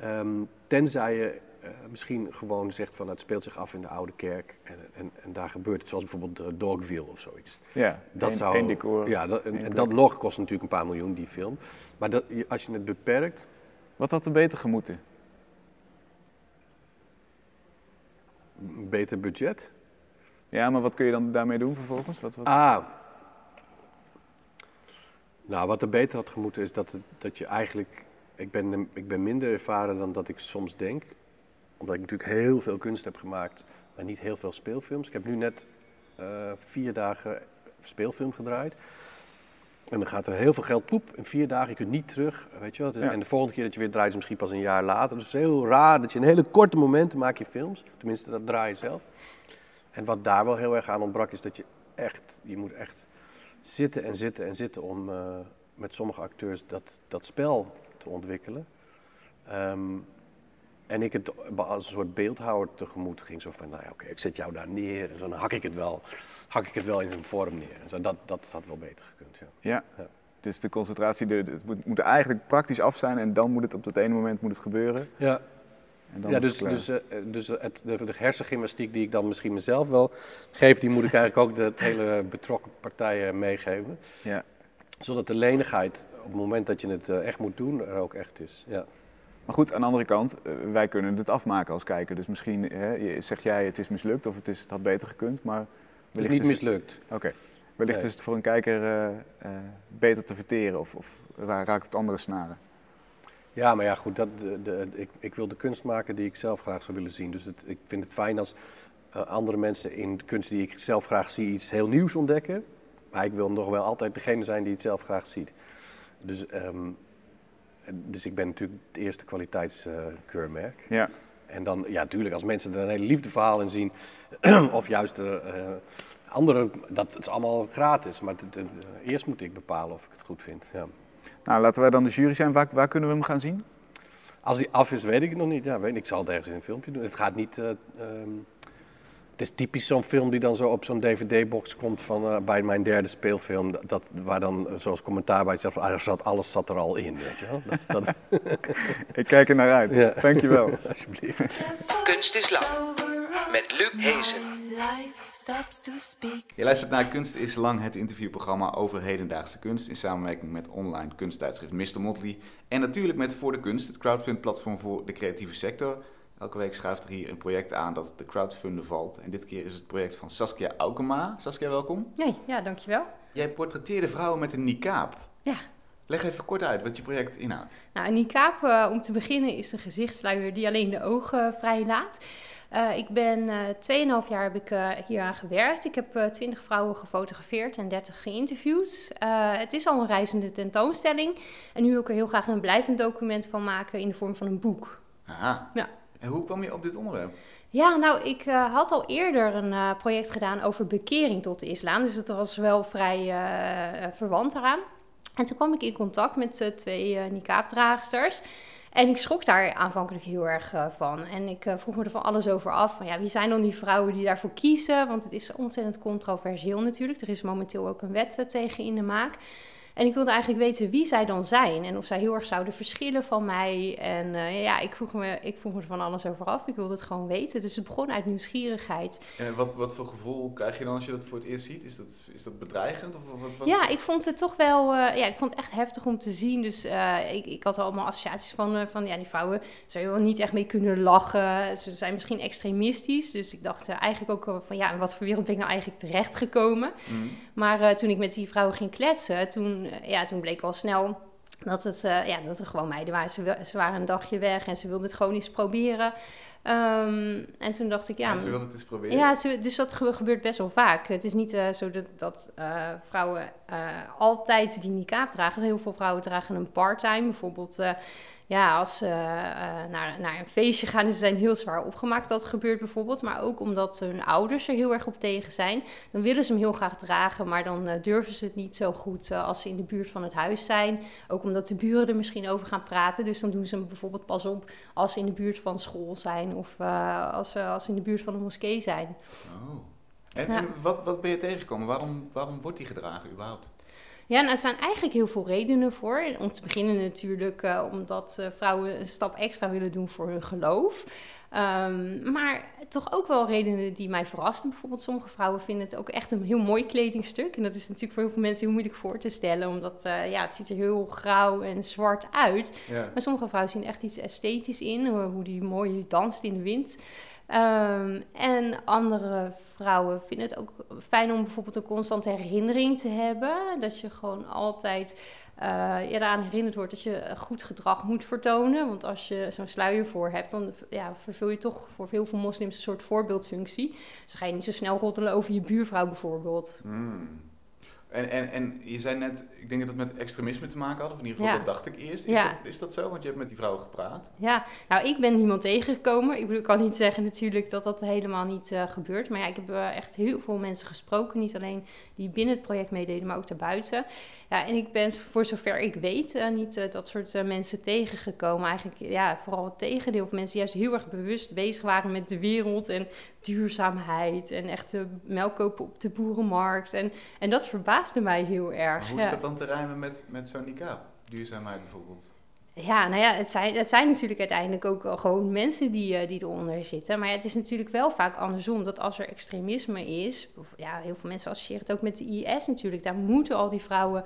ehm, tenzij je eh, misschien gewoon zegt van het speelt zich af in de oude kerk en, en, en daar gebeurt het, zoals bijvoorbeeld uh, Dogville of zoiets. Ja, Dat zou, decor. Ja, dat, en, dat nog kost natuurlijk een paar miljoen, die film. Maar dat, als je het beperkt, Wat had er beter gemoeten? een beter budget. Ja, maar wat kun je dan daarmee doen vervolgens? Wat, wat... Ah. Nou, wat er beter had gemoeten is dat, het, dat je eigenlijk... Ik ben, ik ben minder ervaren dan dat ik soms denk. Omdat ik natuurlijk heel veel kunst heb gemaakt, maar niet heel veel speelfilms. Ik heb nu net eh, vier dagen speelfilm gedraaid. En dan gaat er heel veel geld poep in vier dagen. Je kunt niet terug, weet je wel. Ja. En de volgende keer dat je weer draait is misschien pas een jaar later. Dus het is heel raar dat je in hele korte momenten maak je films. Tenminste, dat draai je zelf. En wat daar wel heel erg aan ontbrak is dat je echt, je moet echt zitten en zitten en zitten om eh, met sommige acteurs dat, dat spel te ontwikkelen. Ehm, en ik het als een soort beeldhouwer tegemoet ging. Zo van, nou ja, oké, ik zet jou daar neer. En zo, dan hak ik het wel, hak ik het wel in zijn vorm neer. En zo, dat, dat had wel beter gekund, ja. Ja. Ja. Dus de concentratie, de, het moet, moet eigenlijk praktisch af zijn en dan moet het op dat ene moment moet het gebeuren. Ja, En dan ja dus, dus, eh, dus het, de, de hersengymnastiek die ik dan misschien mezelf wel geef, die moet ik eigenlijk ook de hele betrokken partijen meegeven. Ja. Zodat de lenigheid op het moment dat je het eh, echt moet doen, er ook echt is. Ja. Maar goed, aan de andere kant, eh, wij kunnen het afmaken als kijker. Dus misschien hè, zeg jij het is mislukt of het, is, het had beter gekund, maar Het is niet is- mislukt. Oké. Wellicht Nee. is het voor een kijker eh, eh, beter te verteren of, of ra- raakt het andere snaren. Ja, maar ja, goed, dat, de, de- ik, ik wil de kunst maken die ik zelf graag zou willen zien. Dus het, ik vind het fijn als andere mensen in de kunst die ik zelf graag zie iets heel nieuws ontdekken. Maar ik wil nog wel altijd degene zijn die het zelf graag ziet. Dus, ehm, dus ik ben natuurlijk het eerste kwaliteitskeurmerk. Ja. En dan, ja, natuurlijk, als mensen er een hele liefdeverhaal in zien, of juist eh, eh, andere, dat is allemaal gratis. Maar het- het- eerst moet ik bepalen of ik het goed vind. Ja. Nou, laten wij dan de jury zijn. Waar, waar kunnen we hem gaan zien? Als hij af is, weet ik het nog niet. Ja, weet, ik. ik zal het ergens in een filmpje doen. Het gaat niet. eh, ehm, het is typisch zo'n film die dan zo op zo'n DVD-box komt van eh, bij mijn derde speelfilm. Dat, dat- waar dan, eh, zoals commentaar bij zegt, van, ah, er zat, alles zat er al in. Weet je wel? Dat, dat, Ik kijk er naar uit. Ja. Dankjewel. alsjeblieft. Kunst is lang. Met Luc Hezen. Life stops to speak. Je luistert naar Kunst is Lang, het interviewprogramma over hedendaagse kunst in samenwerking met online kunsttijdschrift Mr. Motley. En natuurlijk met Voor de Kunst, het crowdfund-platform voor de creatieve sector. Elke week schuift er hier een project aan dat de crowdfunden valt. En dit keer is het project van Saskia Aukema. Saskia, welkom. Nee, ja, dankjewel. Jij portretteerde vrouwen met een niqab. Ja. Leg even kort uit wat je project inhoudt. Nou, een niqab, eh, om te beginnen, is een gezichtssluier die alleen de ogen vrij laat. Eh, ik ben eh 2,5 jaar heb ik uh, hier aan gewerkt. Ik heb uh, 20 vrouwen gefotografeerd en 30 geïnterviewd. Uh, het is al een reizende tentoonstelling. En nu wil ik er heel graag een blijvend document van maken in de vorm van een boek. Aha. Ja. En hoe kwam je op dit onderwerp? Ja, nou, ik uh, had al eerder een uh, project gedaan over bekering tot de islam. Dus dat was wel vrij uh, verwant eraan. En toen kwam ik in contact met twee niqab-draagsters. En ik schrok daar aanvankelijk heel erg van. En ik vroeg me er van alles over af. Ja, wie zijn dan die vrouwen die daarvoor kiezen? Want het is ontzettend controversieel natuurlijk. Er is momenteel ook een wet tegen in de maak. En ik wilde eigenlijk weten wie zij dan zijn. En of zij heel erg zouden verschillen van mij. En uh, ja, ik vroeg, me, ik vroeg me er van alles over af. Ik wilde het gewoon weten. Dus het begon uit nieuwsgierigheid. En wat, wat voor gevoel krijg je dan als je dat voor het eerst ziet? Is dat, is dat bedreigend? Of wat, wat ja, ik vond het toch wel uh, ja, ik vond het echt heftig om te zien. Dus uh, ik, ik had allemaal associaties van, van ja, die vrouwen zou je wel niet echt mee kunnen lachen. Ze zijn misschien extremistisch. Dus ik dacht eigenlijk ook van ja, in wat voor wereld ben ik nou eigenlijk terechtgekomen? Mm. Maar toen ik met die vrouwen ging kletsen, toen ja, toen bleek al snel dat het, uh, ja, dat er gewoon meiden waren. Ze, ze, waren een dagje weg en ze wilden het gewoon eens proberen. Um, en toen dacht ik, ja... En ze wilden het eens proberen? Ja, ze, dus dat gebeurt best wel vaak. Het is niet uh, zo dat, dat uh, vrouwen altijd die niqab dragen. Heel veel vrouwen dragen een part-time. Bijvoorbeeld ja, als ze naar, naar een feestje gaan en ze zijn heel zwaar opgemaakt. Dat gebeurt bijvoorbeeld. Maar ook omdat hun ouders er heel erg op tegen zijn. Dan willen ze hem heel graag dragen, maar dan durven ze het niet zo goed als ze in de buurt van het huis zijn. Ook omdat de buren er misschien over gaan praten. Dus dan doen ze hem bijvoorbeeld pas op als ze in de buurt van school zijn of als, ze, als ze in de buurt van een moskee zijn. Oh. En, ja. en wat, wat ben je tegengekomen? Waarom, waarom wordt die gedragen überhaupt? Ja, nou, er zijn eigenlijk heel veel redenen voor. Om te beginnen natuurlijk uh, omdat uh, vrouwen een stap extra willen doen voor hun geloof. Um, maar toch ook wel redenen die mij verrasten. Bijvoorbeeld sommige vrouwen vinden het ook echt een heel mooi kledingstuk. En dat is natuurlijk voor heel veel mensen heel moeilijk voor te stellen. Omdat uh, ja, het ziet er heel grauw en zwart uit. Ja. Maar sommige vrouwen zien echt iets esthetisch in. Hoe die mooi danst in de wind. Ehm, en andere vrouwen vinden het ook fijn om bijvoorbeeld een constante herinnering te hebben. Dat je gewoon altijd je eraan herinnerd wordt dat je goed gedrag moet vertonen. Want als je zo'n sluier voor hebt, dan ja, vervul je toch voor veel moslims een soort voorbeeldfunctie. Dus ga je niet zo snel roddelen over je buurvrouw bijvoorbeeld. Hmm. En, en, en je zei net, ik denk dat het met extremisme te maken had, of in ieder geval dat dacht ik eerst. Is, ja. dat, is dat zo? Want je hebt met die vrouwen gepraat. Ja, nou ik ben niemand tegengekomen. Ik bedoel, ik kan niet zeggen natuurlijk dat dat helemaal niet uh, gebeurt. Maar ja, ik heb uh, echt heel veel mensen gesproken. Niet alleen die binnen het project meededen, maar ook daarbuiten. Ja, en ik ben voor zover ik weet uh, niet dat soort mensen tegengekomen. Eigenlijk ja, vooral het tegendeel van mensen die juist heel erg bewust bezig waren met de wereld en duurzaamheid. En echt de melk kopen op de boerenmarkt. En, en dat verbaasde mij heel erg. Maar hoe is dat dan te rijmen met, met zo'n niqab? Duurzaamheid bijvoorbeeld? Ja, nou ja, het zijn, het zijn natuurlijk uiteindelijk ook gewoon mensen die, uh, die eronder zitten. Maar ja, het is natuurlijk wel vaak andersom. Dat als er extremisme is, ja, heel veel mensen associëren het ook met de IS natuurlijk. Daar moeten al die vrouwen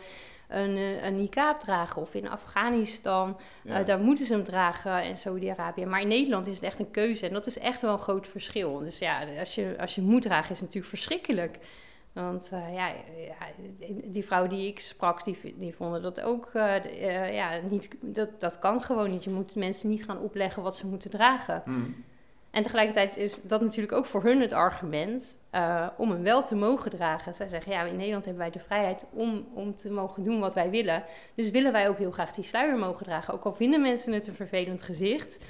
een, uh, een niqab dragen. Of in Afghanistan, uh, daar moeten ze hem dragen en Saudi-Arabië. Maar in Nederland is het echt een keuze. En dat is echt wel een groot verschil. Dus ja, als je, als je moet dragen is het natuurlijk verschrikkelijk. Want uh, ja, die vrouwen die ik sprak, die, die vonden dat ook uh, uh, ja, niet. Dat, dat kan gewoon niet. Je moet mensen niet gaan opleggen wat ze moeten dragen. Mm. En tegelijkertijd is dat natuurlijk ook voor hun het argument om hem wel te mogen dragen. Zij zeggen, ja, in Nederland hebben wij de vrijheid om, om te mogen doen wat wij willen. Dus willen wij ook heel graag die sluier mogen dragen. Ook al vinden mensen het een vervelend gezicht.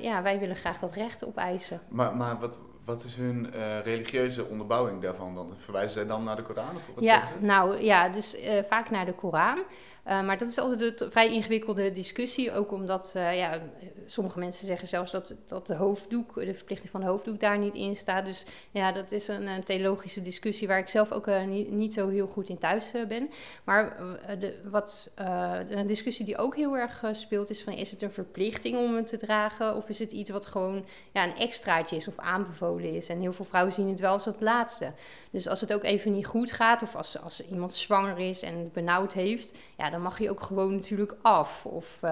ja, wij willen graag dat recht opeisen. Maar, maar wat, wat is hun uh, religieuze onderbouwing daarvan dan? Verwijzen zij dan naar de Koran? Of wat ja, nou ja, dus uh, vaak naar de Koran. Uh, maar dat is altijd een vrij ingewikkelde discussie. Ook omdat ja, sommige mensen zeggen zelfs dat, dat de hoofddoek, de verplichting van de hoofddoek daar niet in staat. Dus ja, dat is een, een theologische discussie waar ik zelf ook niet, niet, zo heel goed in thuis ben. Maar de, wat, een discussie die ook heel erg speelt is van is het een verplichting om het te dragen? Of is het iets wat gewoon ja, een extraatje is of aanbevolen? Is. En heel veel vrouwen zien het wel als het laatste. Dus als het ook even niet goed gaat, of als, als iemand zwanger is en benauwd heeft, ja, dan mag je ook gewoon natuurlijk af. Of uh,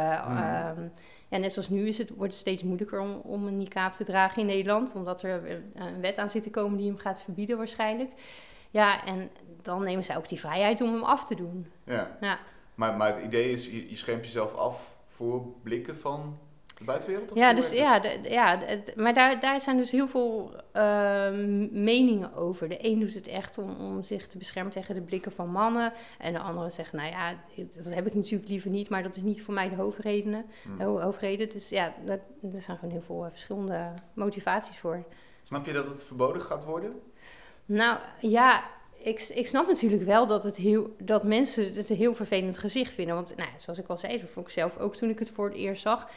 ja, net zoals nu is het, wordt het steeds moeilijker om, om een niqab te dragen in Nederland, omdat er een wet aan zit te komen die hem gaat verbieden waarschijnlijk. Ja, en dan nemen zij ook die vrijheid om hem af te doen. Ja. ja. Maar, maar het idee is, je, je schermt jezelf af voor blikken van buitenwereld? ja, dus, ja, ja maar daar, daar zijn dus heel veel uh, meningen over. De een doet het echt om, om zich te beschermen tegen de blikken van mannen. En de andere zegt, nou ja, dat heb ik natuurlijk liever niet, maar dat is niet voor mij de hoofdredenen. Hmm. De hoofdreden. Dus ja, dat, er zijn gewoon heel veel uh, verschillende motivaties voor. Snap je dat het verboden gaat worden? Nou ja, ik, ik snap natuurlijk wel dat, het heel, dat mensen het een heel vervelend gezicht vinden. Want nou, zoals ik al zei, dat vond ik zelf ook toen ik het voor het eerst zag.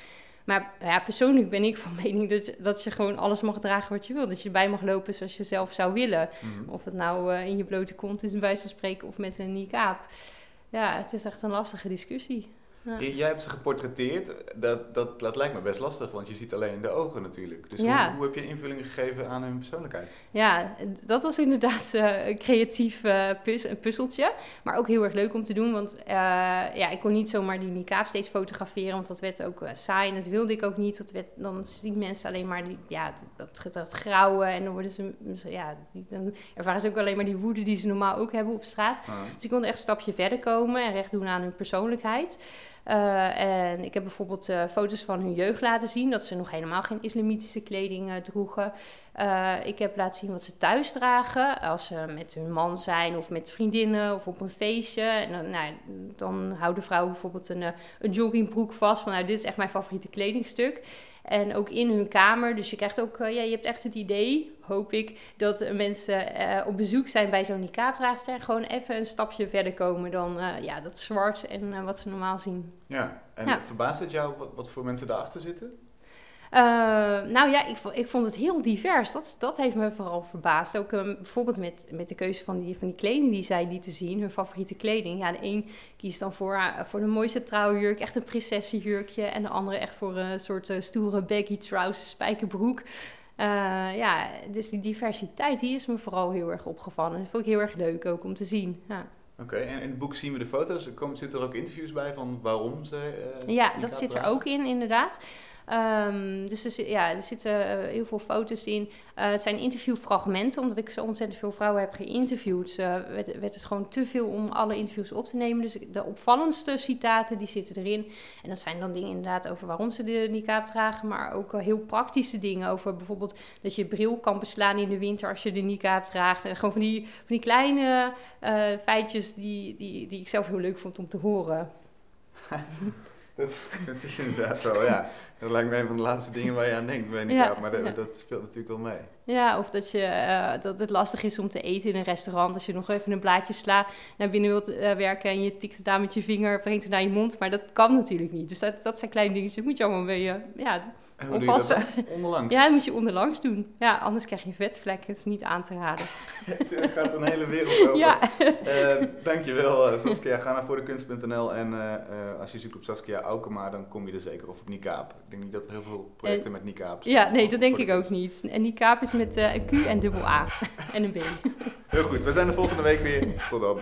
Maar ja, persoonlijk ben ik van mening dat, dat je gewoon alles mag dragen wat je wil. Dat je erbij mag lopen zoals je zelf zou willen. Mhm. Of het nou uh, in je blote kont is, bij wijze van spreken, of met een niqab. Ja, het is echt een lastige discussie. Ja. Jij hebt ze geportretteerd. Dat, dat, dat lijkt me best lastig, want je ziet alleen de ogen natuurlijk. Dus ja. hoe, hoe, heb je invulling gegeven aan hun persoonlijkheid? Ja, dat was inderdaad uh, een creatief uh, puzzeltje. Maar ook heel erg leuk om te doen, want uh, ja, ik kon niet zomaar die niqab steeds fotograferen, want dat werd ook saai en dat wilde ik ook niet. Dat werd, dan zien mensen alleen maar die, ja, dat, dat grauwen en dan worden ze, ja, dan ervaren ze ook alleen maar die woede die ze normaal ook hebben op straat. Ah. Dus ik kon echt een stapje verder komen en recht doen aan hun persoonlijkheid. Uh, en ik heb bijvoorbeeld uh, foto's van hun jeugd laten zien, dat ze nog helemaal geen islamitische kleding uh, droegen. ik heb laten zien wat ze thuis dragen, als ze met hun man zijn of met vriendinnen of op een feestje. En dan, nou, dan houden vrouwen bijvoorbeeld een, een joggingbroek vast van nou, dit is echt mijn favoriete kledingstuk. En ook in hun kamer. Dus je krijgt ook, ja, je hebt echt het idee, hoop ik, dat mensen uh, op bezoek zijn bij zo'n niqab-draagster. En gewoon even een stapje verder komen dan uh, ja, dat zwart en wat ze normaal zien. Ja, en ja. verbaast het jou wat, wat voor mensen daarachter zitten? Nou ja, ik, ik vond het heel divers. Dat, dat heeft me vooral verbaasd. Ook um, bijvoorbeeld met, met de keuze van die, van die kleding die zij lieten zien, hun favoriete kleding. Ja, de een kiest dan voor, voor de mooiste trouwjurk, echt een prinsessenjurkje. En de andere echt voor een soort stoere baggy trousers, spijkerbroek. Ja, dus die diversiteit die is me vooral heel erg opgevallen. Dat vond ik heel erg leuk ook om te zien. Ja. Oké, en in het boek zien we de foto's. Komen, zitten er ook interviews bij van waarom ze. Uh, ja, dat zit er ook in, inderdaad. Ehm, dus er, ja, er zitten eh, heel veel foto's in. Eh, het zijn interviewfragmenten, omdat ik zo ontzettend veel vrouwen heb geïnterviewd. werd, werd het gewoon te veel om alle interviews op te nemen. Dus de opvallendste citaten die zitten erin. En dat zijn dan dingen inderdaad over waarom ze de niqab dragen, maar ook heel praktische dingen over bijvoorbeeld dat je bril kan beslaan in de winter als je de niqab draagt. En gewoon van die, van die kleine eh, feitjes die, die, die ik zelf heel leuk vond om te horen. Dat, dat is inderdaad zo, ja. Dat lijkt me een van de laatste dingen waar je aan denkt bij een Ja, maar dat, ja. dat speelt natuurlijk wel mee. Ja, of dat, je, eh, dat het lastig is om te eten in een restaurant. Als je nog even een blaadje sla naar binnen wilt eh, werken en je tikt het aan met je vinger, brengt het naar je mond. Maar dat kan natuurlijk niet. Dus dat, dat zijn kleine dingen. Dat moet je allemaal mee, eh, ja, En hoe doe je dat oppassen. dan? Onderlangs. Ja, dat moet je onderlangs doen. Ja, anders krijg je vetvlekken. Dat is niet aan te raden. Het gaat een hele wereld over. Ja, Eh, dankjewel eh, Saskia. Ga naar voordekunst.nl en eh, eh, als je zoekt op Saskia Aukema, dan kom je er zeker. Of op niqab. Ik denk niet dat er heel veel projecten met niqab zijn. ja nee, dat denk ik de ook niet. En die kaap is met eh, een Q en dubbel A. en een B. Heel goed, we zijn er volgende week weer. Tot dan.